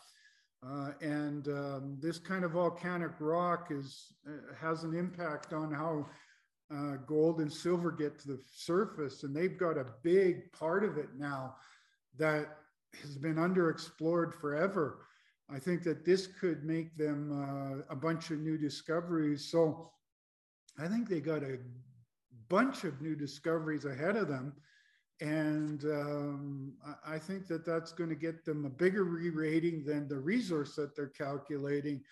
Uh, and um, this kind of volcanic rock is uh, has an impact on how uh, gold and silver get to the surface, and they've got a big part of it now that has been underexplored forever. I think that this could make them uh, a bunch of new discoveries. So I think they got a bunch of new discoveries ahead of them. And um, I think that that's going to get them a bigger re rating than the resource that they're calculating.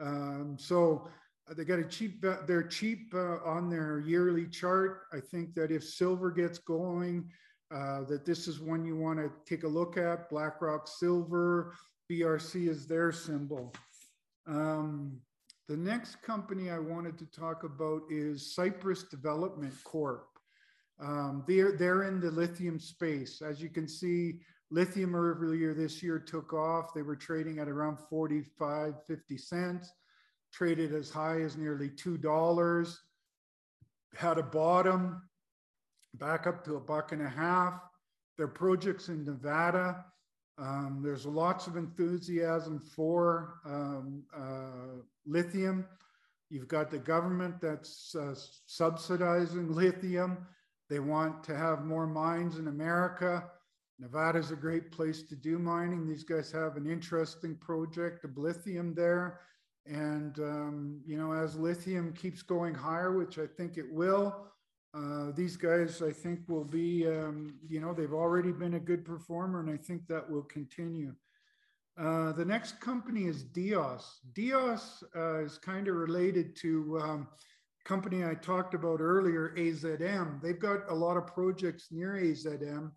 Um, so they got a cheap, uh, they're cheap uh, on their yearly chart. I think that if silver gets going, uh, that this is one you want to take a look at. BlackRock Silver, BRC is their symbol. Um, the next company I wanted to talk about is Cypress Development Corp. Um, they're, they're in the lithium space. As you can see, lithium earlier this year took off. They were trading at around 45, 50 cents traded as high as nearly $2, had a bottom back up to a buck and a half. Their projects in Nevada. Um, there's lots of enthusiasm for um, uh, lithium. You've got the government that's uh, subsidizing lithium. They want to have more mines in America. Nevada's a great place to do mining. These guys have an interesting project of lithium there. And, um, you know, as lithium keeps going higher, which I think it will, uh, these guys, I think, will be, um, you know, they've already been a good performer, and I think that will continue. Uh, the next company is Dios. Dios uh, is kind of related to um, company I talked about earlier, AZM. They've got a lot of projects near AZM,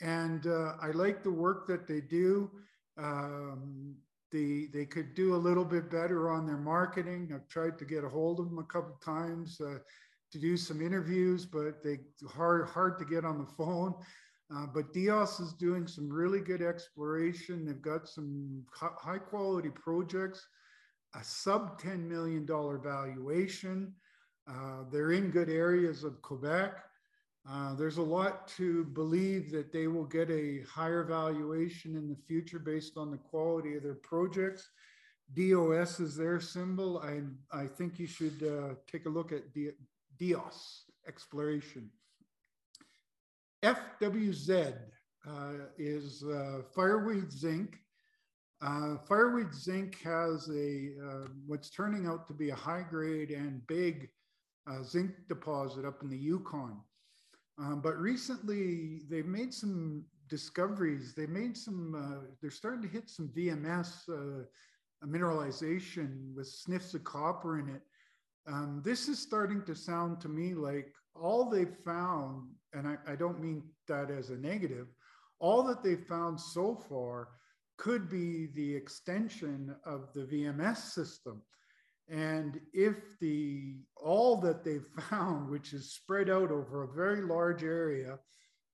and uh, I like the work that they do. Um, the, they could do a little bit better on their marketing. I've tried to get a hold of them a couple times uh, to do some interviews, but they hard hard to get on the phone. Uh, but Dios is doing some really good exploration. They've got some high quality projects, a sub $10 million valuation. Uh, they're in good areas of Quebec. Uh, there's a lot to believe that they will get a higher valuation in the future based on the quality of their projects. DOS is their symbol. I, I think you should uh, take a look at DOS exploration. FWZ uh, is uh, fireweed zinc. Uh, fireweed zinc has a what's turning out to be a high grade and big zinc deposit up in the Yukon. Um, but recently, they've made some discoveries. They made some. Uh, they're starting to hit some VMS uh, mineralization with sniffs of copper in it. Um, this is starting to sound to me like all they've found, and I, I don't mean that as a negative. All that they've found so far could be the extension of the VMS system. And if the all that they've found, which is spread out over a very large area,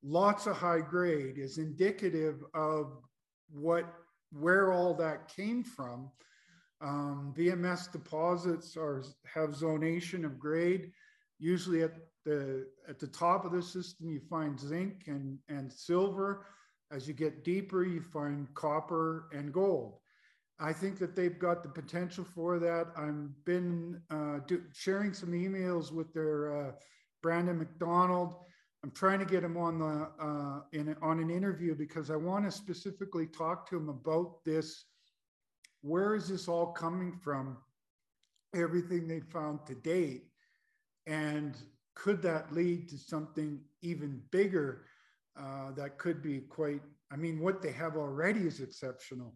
lots of high grade, is indicative of what where all that came from. Um, VMS deposits are have zonation of grade. Usually at the at the top of the system, you find zinc and, and silver. As you get deeper, you find copper and gold. I think that they've got the potential for that. I've been uh, do, sharing some emails with their uh, Brandon McDonald. I'm trying to get him on the uh, in on an interview because I want to specifically talk to him about this. Where is this all coming from? Everything they found to date, and could that lead to something even bigger uh, that could be quite? I mean, what they have already is exceptional,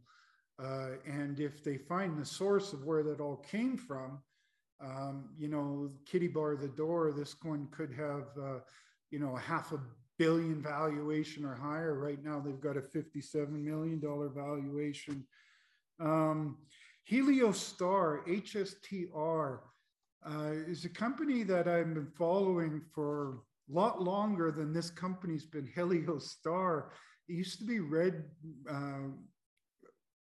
uh, and if they find the source of where that all came from, um, you know, kitty bar the door, this one could have uh, you know, a half a billion valuation or higher. Right now, they've got a $57 million valuation. Um, Heliostar, HSTR, uh, is a company that I've been following for a lot longer than this company's been Heliostar. It used to be Red, uh,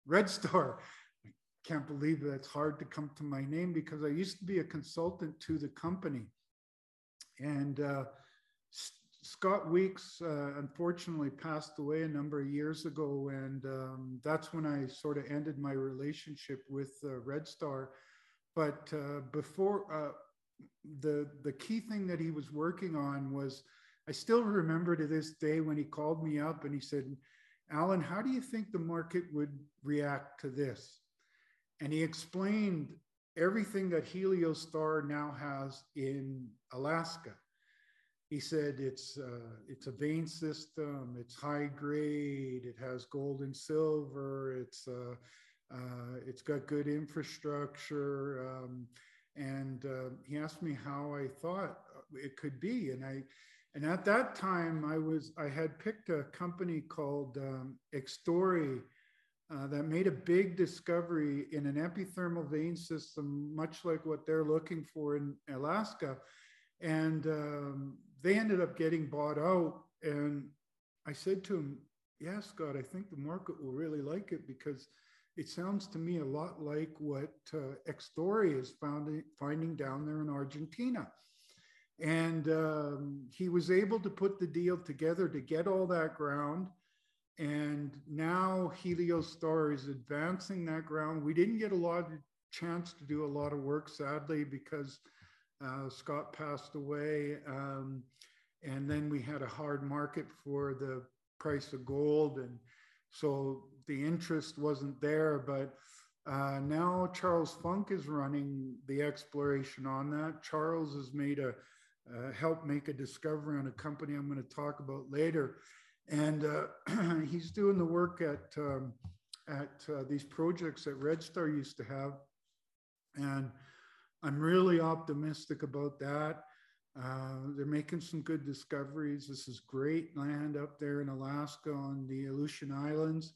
Red Star. I can't believe that's hard to come to my name because I used to be a consultant to the company. And uh, Scott Weeks uh, unfortunately passed away a number of years ago, and um, that's when I sort of ended my relationship with uh, Red Star. But uh, before uh, the the key thing that he was working on was, I still remember to this day when he called me up and he said, "Alan, how do you think the market would react to this?" And he explained everything that Heliostar now has in Alaska he said it's uh, it's a vein system it's high grade it has gold and silver it's uh, uh, it's got good infrastructure um, and uh, he asked me how i thought it could be and i and at that time i was i had picked a company called um, Extorre uh, that made a big discovery in an epithermal vein system much like what they're looking for in alaska and um, they ended up getting bought out. And I said to him, Yeah, Scott, I think the market will really like it because it sounds to me a lot like what uh, Extorre is found, finding down there in Argentina. And um, he was able to put the deal together to get all that ground. And now Heliostar is advancing that ground. We didn't get a lot of chance to do a lot of work, sadly, because uh, Scott passed away. Um, and then we had a hard market for the price of gold. And so the interest wasn't there. But uh, now Charles Funk is running the exploration on that. Charles has made a uh, helped make a discovery on a company I'm going to talk about later, and uh, he's doing the work at um, at uh, these projects that Red Star used to have, and I'm really optimistic about that. Uh, they're making some good discoveries. This is great land up there in Alaska on the Aleutian Islands.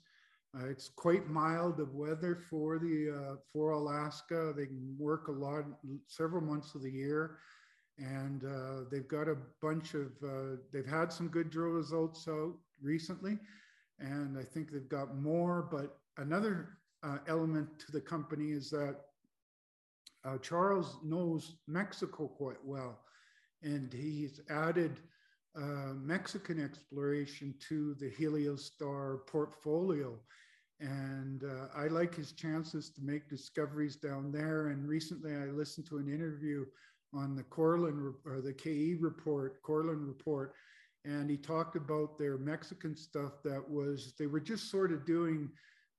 Uh, it's quite mild of weather for the uh, for Alaska. They can work a lot, several months of the year, and uh, they've got a bunch of. Uh, they've had some good drill results out recently, and I think they've got more. But another element to the company is that uh, Charles knows Mexico quite well, and he's added uh, Mexican exploration to the Heliostar portfolio. And uh, I like his chances to make discoveries down there. And recently I listened to an interview on the Korelin or the KE report, Korelin report, and he talked about their Mexican stuff that was, they were just sort of doing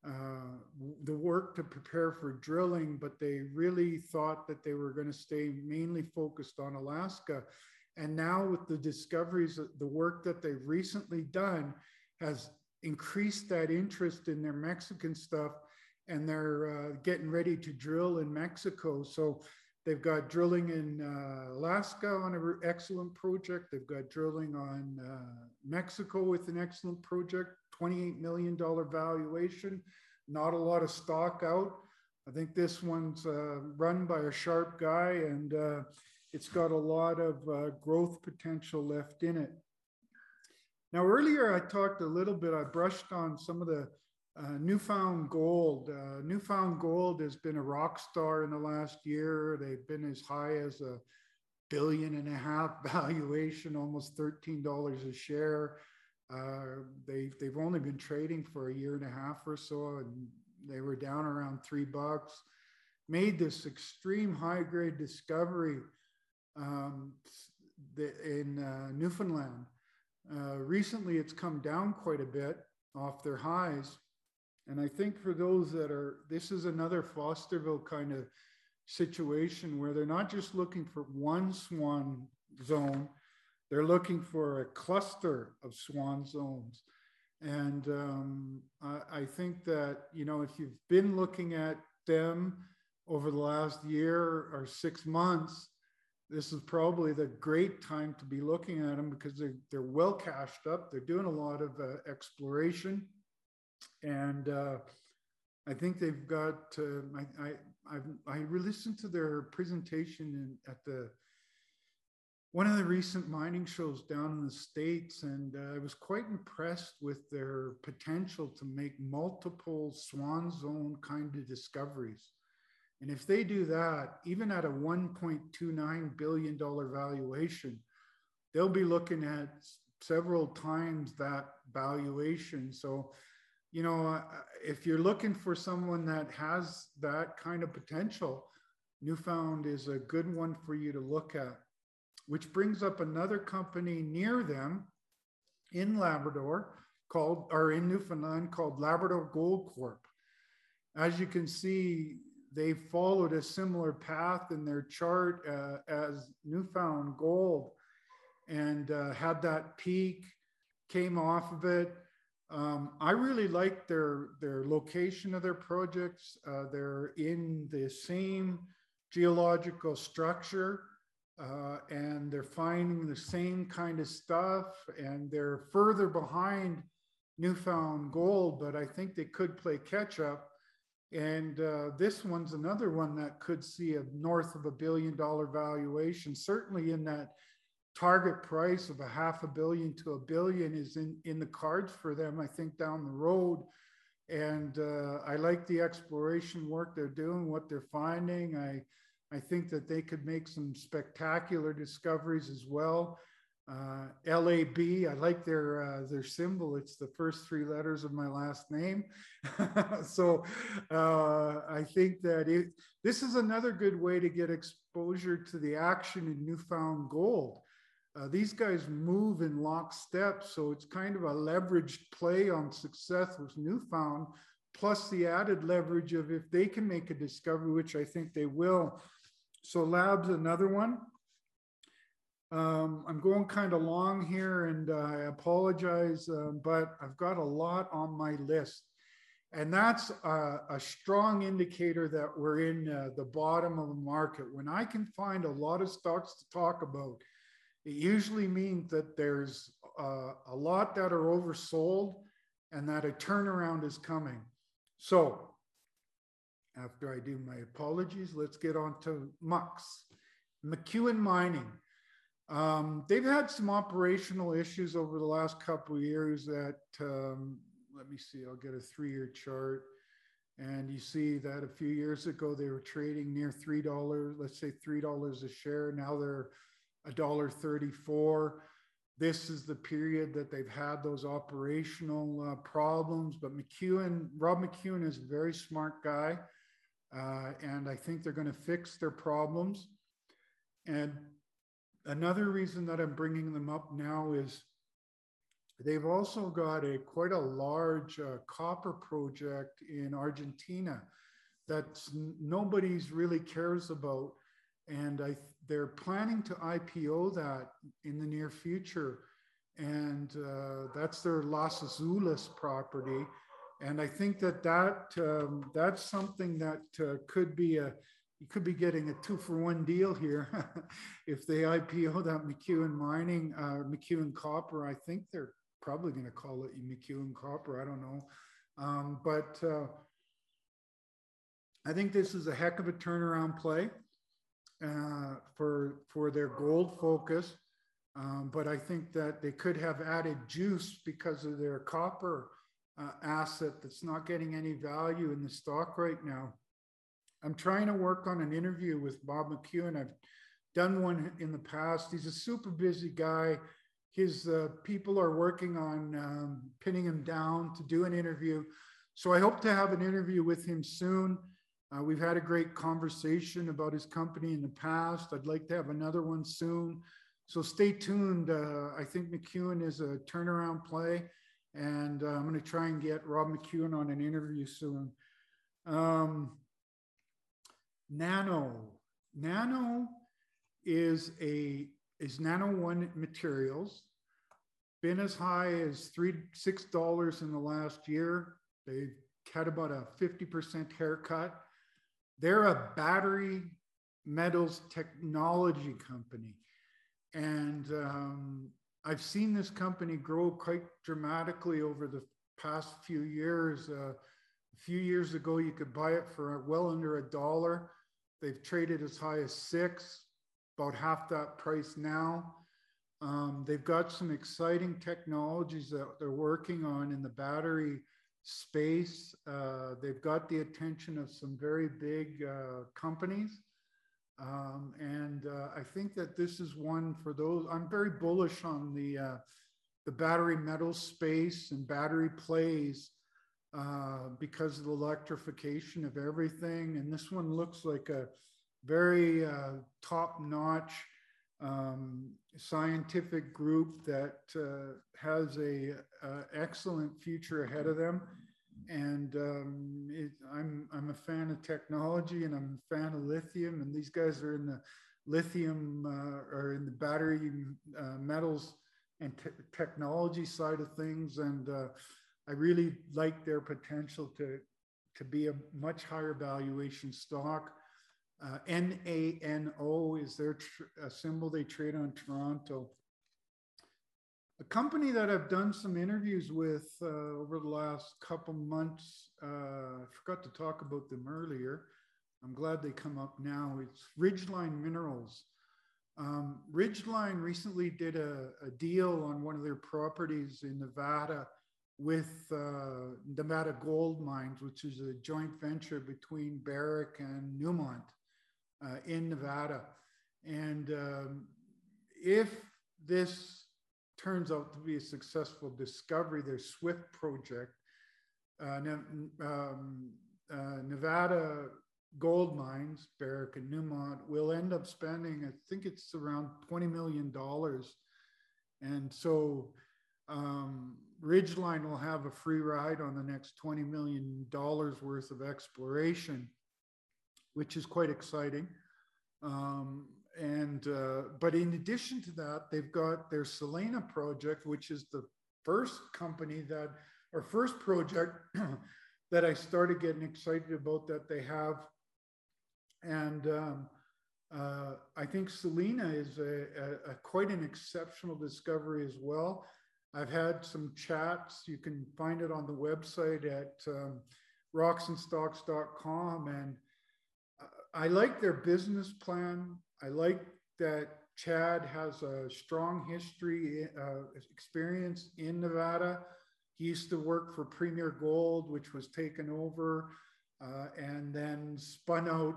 uh, the work to prepare for drilling, but they really thought that they were going to stay mainly focused on Alaska. And now, with the discoveries, the work that they've recently done has increased that interest in their Mexican stuff, and they're uh, getting ready to drill in Mexico. So they've got drilling in uh, Alaska on an excellent project. They've got drilling on uh, Mexico with an excellent project. $28 million valuation, not a lot of stock out. I think this one's uh, run by a sharp guy and uh, it's got a lot of uh, growth potential left in it. Now, earlier I talked a little bit, I brushed on some of the uh, Newfound Gold. Uh, Newfound Gold has been a rock star in the last year. They've been as high as a billion and a half valuation, almost $13 a share. Uh, they they've only been trading for a year and a half or so, and they were down around three bucks. Made this extreme high grade discovery um, in uh, Newfoundland, Uh, recently, it's come down quite a bit off their highs. And I think for those that are, this is another Fosterville kind of situation where they're not just looking for one swan zone, they're looking for a cluster of swan zones. And um, I, I, think that, you know, if you've been looking at them over the last year or six months, this is probably the great time to be looking at them because they're, they're well cashed up. They're doing a lot of uh, exploration. And uh, I think they've got, uh, I, I, I've, I listened to their presentation in, at the, one of the recent mining shows down in the States, and uh, I was quite impressed with their potential to make multiple swan zone kind of discoveries. And if they do that, even at a $1.29 billion valuation, they'll be looking at several times that valuation. So, you know, uh, if you're looking for someone that has that kind of potential, Newfound is a good one for you to look at, which brings up another company near them in Labrador called, or in Newfoundland called Labrador Gold Corp. As you can see, they followed a similar path in their chart uh, as Newfound Gold and uh, had that peak, came off of it. Um, I really like their their location of their projects. Uh, they're in the same geological structure, uh, and they're finding the same kind of stuff. And they're further behind Newfound Gold, but I think they could play catch up and uh, this one's another one that could see a north of a billion dollar valuation, certainly in that target price of a half a billion to a billion is in, in the cards for them, I think, down the road. And uh, I like the exploration work they're doing, what they're finding. I, I think that they could make some spectacular discoveries as well. Uh, LAB, I like their uh, their symbol. It's the first three letters of my last name. so uh, I think that it, this is another good way to get exposure to the action in Newfound Gold. Uh, these guys move in lockstep, so it's kind of a leveraged play on success with Newfound, plus the added leverage of if they can make a discovery, which I think they will. So Lab's another one. Um, I'm going kind of long here and uh, I apologize, uh, but I've got a lot on my list. And that's a, a strong indicator that we're in uh, the bottom of the market. When I can find a lot of stocks to talk about, it usually means that there's uh, a lot that are oversold and that a turnaround is coming. So after I do my apologies, let's get on to MUX. McEwen Mining. Um, they've had some operational issues over the last couple of years that, um, let me see, I'll get a three year chart. And you see that a few years ago, they were trading near $3, let's say $3 a share. Now they're $1.34. This is the period that they've had those operational uh, problems. But McEwen, Rob McEwen is a very smart guy. Uh, and I think they're going to fix their problems. And another reason that I'm bringing them up now is they've also got a quite a large uh, copper project in Argentina that nobody's really cares about, and I, they're planning to IPO that in the near future, and uh, that's their Las Azules property, and I think that that um, that's something that uh, could be a you could be getting a two for one deal here if they IPO that McEwen Mining, uh, McEwen Copper. I think they're probably going to call it McEwen Copper. I don't know, um, but uh, I think this is a heck of a turnaround play uh, for for their gold focus. Um, but I think that they could have added juice because of their copper uh, asset that's not getting any value in the stock right now. I'm trying to work on an interview with Bob McEwen. I've done one in the past. He's a super busy guy. His uh, people are working on um, pinning him down to do an interview. So I hope to have an interview with him soon. Uh, we've had a great conversation about his company in the past. I'd like to have another one soon. so stay tuned. Uh, I think McEwen is a turnaround play, and uh, I'm going to try and get Rob McEwen on an interview soon. Um, Nano, Nano is a is Nano One Materials. Been as high as three six dollars in the last year. They've had about a 50% haircut. They're a battery metals technology company. And um, I've seen this company grow quite dramatically over the past few years. Uh, a few years ago, you could buy it for well under a dollar. They've traded as high as six, about half that price now. Um, they've got some exciting technologies that they're working on in the battery space. Uh, they've got the attention of some very big uh, companies. Um, and uh, I think that this is one for those. I'm very bullish on the uh, the battery metal space and battery plays uh, because of the electrification of everything. And this one looks like a very uh, top notch um, scientific group that uh, has a uh, excellent future ahead of them. And um, it, I'm I'm a fan of technology, and I'm a fan of lithium. And these guys are in the lithium uh, or in the battery uh, metals and technology side of things. And uh, I really like their potential to to be a much higher valuation stock. Uh, NANO is their symbol they trade on Toronto. A company that I've done some interviews with uh, over the last couple months, uh, I forgot to talk about them earlier. I'm glad they come up now. It's Ridgeline Minerals. Um, Ridgeline recently did a, a, deal on one of their properties in Nevada with uh, Nevada Gold Mines, which is a joint venture between Barrick and Newmont uh, in Nevada. And um, if this turns out to be a successful discovery, their SWIFT project, uh, um, uh, Nevada gold mines, Barrick and Newmont, will end up spending, I think it's around $20 million. And so um, Ridgeline will have a free ride on the next $20 million worth of exploration which is quite exciting. Um, and uh, but in addition to that, they've got their Selena project, which is the first company that or first project that I started getting excited about that they have. And um, uh, I think Selena is a, a, a, quite an exceptional discovery as well. I've had some chats. You can find it on the website at um, rocksandstocks.com. And I like their business plan. I like that Chad has a strong history, uh, experience in Nevada. He used to work for Premier Gold, which was taken over uh, and then spun out.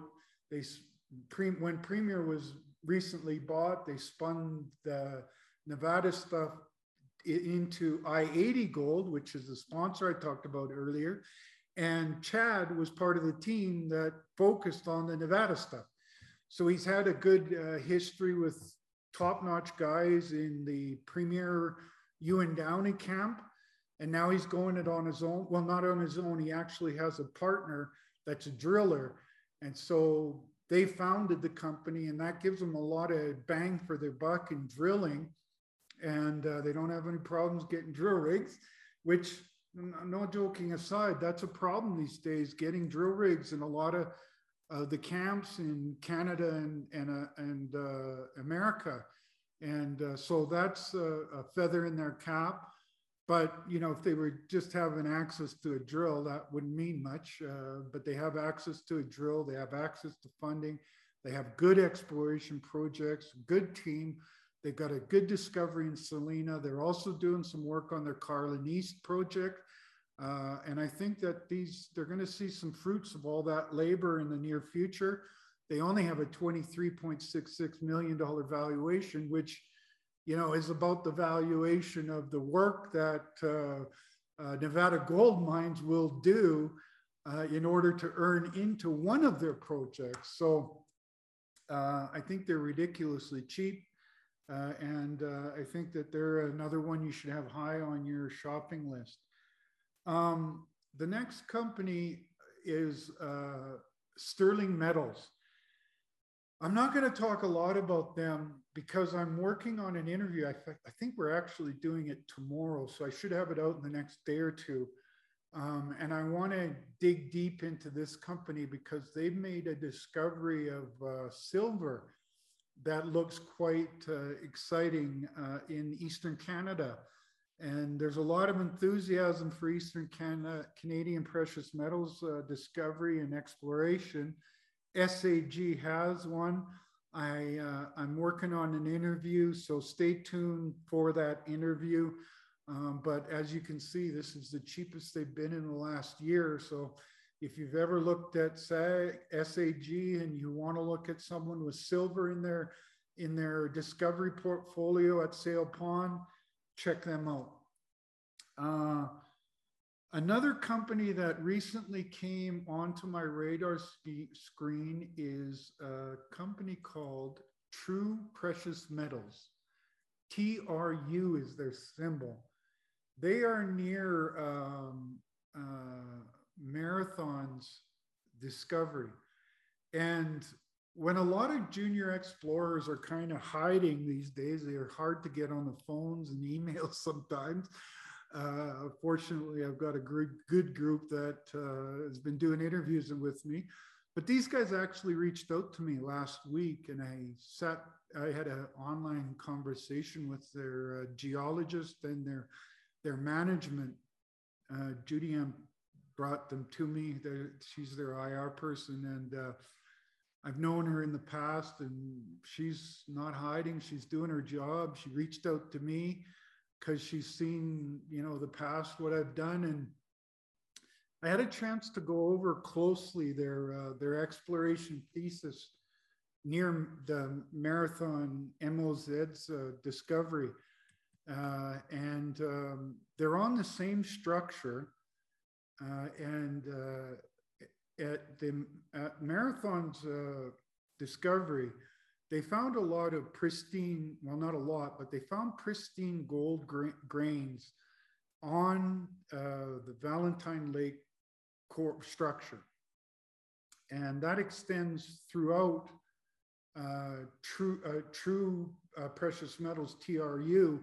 They when Premier was recently bought, they spun the Nevada stuff into I-80 Gold, which is the sponsor I talked about earlier. And Chad was part of the team that focused on the Nevada stuff. So he's had a good uh, history with top notch guys in the premier Ewan Downie camp. And now he's going it on his own. Well, not on his own. He actually has a partner that's a driller. And so they founded the company, and that gives them a lot of bang for their buck in drilling. And uh, they don't have any problems getting drill rigs, which no joking aside, that's a problem these days. Getting drill rigs in a lot of uh, the camps in Canada and and uh, and uh, America, and uh, so that's a, a, feather in their cap. But you know, if they were just having access to a drill, that wouldn't mean much. Uh, but they have access to a drill. They have access to funding. They have good exploration projects, good team. They've got a good discovery in Selena. They're also doing some work on their Carlin East project. Uh, and I think that these, they're going to see some fruits of all that labor in the near future. They only have a $23.66 million valuation, which, you know, is about the valuation of the work that uh, uh, Nevada Gold Mines will do uh, in order to earn into one of their projects. So uh, I think they're ridiculously cheap. And I think that they're another one you should have high on your shopping list. Um, the next company is uh, Sterling Metals. I'm not going to talk a lot about them because I'm working on an interview. I, I, think we're actually doing it tomorrow, so I should have it out in the next day or two. Um, and I want to dig deep into this company because they've made a discovery of uh, silver that looks quite uh, exciting uh, in Eastern Canada. And there's a lot of enthusiasm for Eastern Canada, Canadian precious metals uh, discovery and exploration. SAG has one. I, uh, I'm working on an interview, so stay tuned for that interview. Um, but as you can see, this is the cheapest they've been in the last year. So if you've ever looked at SAG, and you want to look at someone with silver in their in their discovery portfolio at Sail Pond, check them out. Uh, another company that recently came onto my radar screen is a company called True Precious Metals. TRU is their symbol. They are near um, uh, Marathon's discovery. And when a lot of junior explorers are kind of hiding these days, they are hard to get on the phones and emails sometimes. Uh, fortunately, I've got a good, good group that uh, has been doing interviews with me. But these guys actually reached out to me last week, and I sat. I had an online conversation with their uh, geologist and their their management. Uh, Judy M brought them to me. They're, she's their IR person, and uh, I've known her in the past, and she's not hiding. She's doing her job. She reached out to me because she's seen, you know, the past what I've done, and I had a chance to go over closely their uh, their exploration thesis near the marathon MOZ's uh, discovery. Uh, and um, they're on the same structure uh, and uh, at the at Marathon's uh, discovery, they found a lot of pristine, well, not a lot, but they found pristine gold gra- grains on uh, the Valentine Lake core structure. And that extends throughout uh, true, uh, true uh, precious metals TRU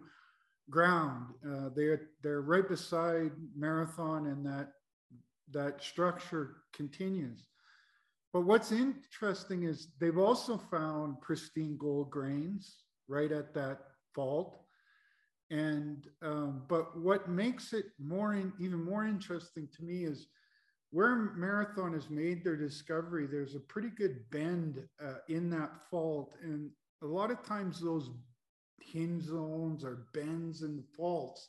ground. Uh, they're, they're right beside Marathon and that that structure continues. But what's interesting is they've also found pristine gold grains right at that fault. And um, but what makes it more in, even more interesting to me is where Marathon has made their discovery. There's a pretty good bend uh, in that fault, and a lot of times those hinge zones or bends in the faults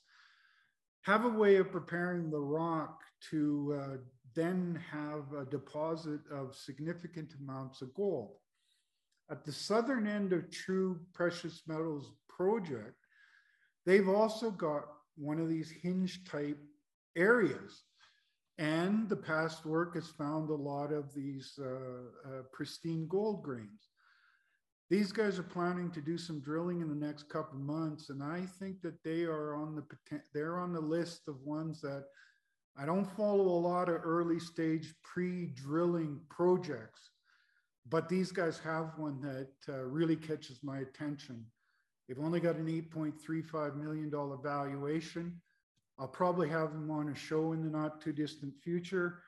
have a way of preparing the rock to uh, then have a deposit of significant amounts of gold. At the southern end of True Precious Metals project, they've also got one of these hinge type areas. And the past work has found a lot of these uh, uh, pristine gold grains these guys are planning to do some drilling in the next couple months and i think that they are on the they're on the list of ones that i don't follow a lot of early stage pre-drilling projects but these guys have one that uh, really catches my attention. They've only got an 8.35 million dollar valuation. I'll probably have them on a show in the not too distant future.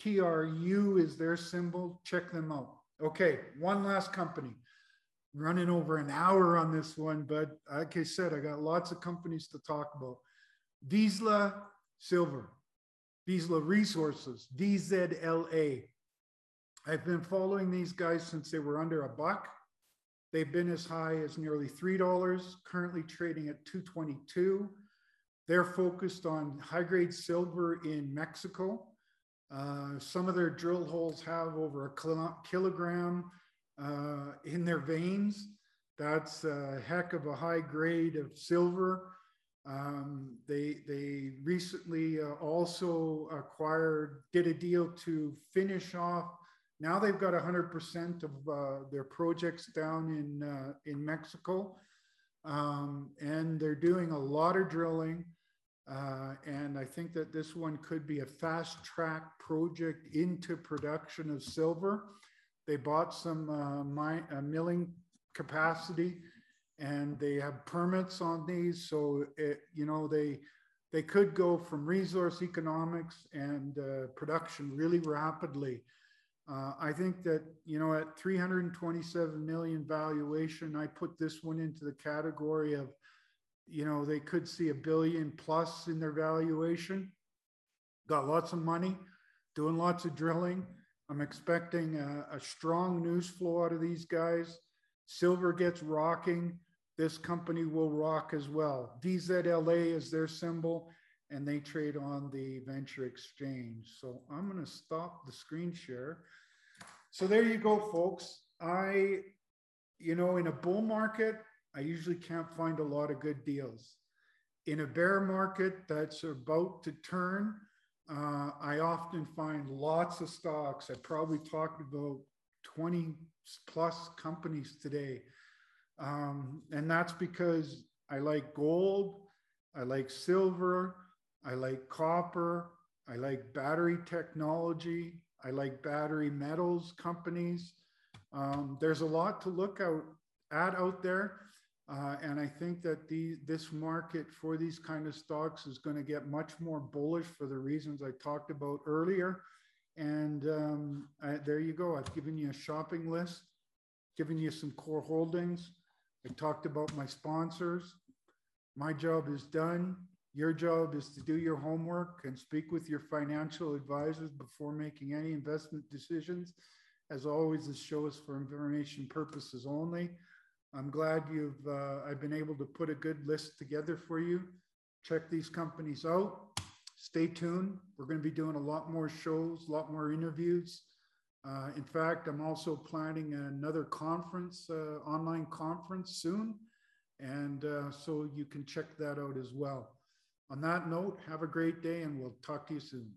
Tru is their symbol. Check them out. Okay one last company running over an hour on this one, but like I said, I got lots of companies to talk about. Vizsla Silver, Vizsla Resources, VZLA. I've been following these guys since they were under a buck. They've been as high as nearly $3, currently trading at 222. They're focused on high grade silver in Mexico. Uh, some of their drill holes have over a kilogram uh, in their veins. That's a heck of a high grade of silver. Um, they they recently uh, also acquired, did a deal to finish off. Now they've got 100% of uh, their projects down in uh, in Mexico. Um, and they're doing a lot of drilling. Uh, and I think that this one could be a fast track project into production of silver. They bought some uh, uh, milling capacity and they have permits on these. So, it, you know, they, they could go from resource economics and uh, production really rapidly. Uh, I think that, you know, at 327 million valuation, I put this one into the category of, you know, they could see a billion plus in their valuation. Got lots of money, doing lots of drilling. I'm expecting a, a strong news flow out of these guys. Silver gets rocking. This company will rock as well. VZLA is their symbol and they trade on the venture exchange. So I'm going to stop the screen share. So there you go, folks. I, you know, in a bull market, I usually can't find a lot of good deals. In a bear market that's about to turn, uh, I often find lots of stocks. I probably talked about 20 plus companies today. Um, and that's because I like gold, I like silver, I like copper, I like battery technology, I like battery metals companies. Um, there's a lot to look out at out there. Uh, and I think that the, this market for these kind of stocks is going to get much more bullish for the reasons I talked about earlier. And um, I, there you go. I've given you a shopping list, given you some core holdings. I talked about my sponsors. My job is done. Your job is to do your homework and speak with your financial advisors before making any investment decisions. As always, this show is for information purposes only. I'm glad you've uh, I've been able to put a good list together for you. Check these companies out. Stay tuned. We're going to be doing a lot more shows, a lot more interviews. Uh, in fact, I'm also planning another conference, uh, online conference soon. And uh, so you can check that out as well. On that note, have a great day and we'll talk to you soon.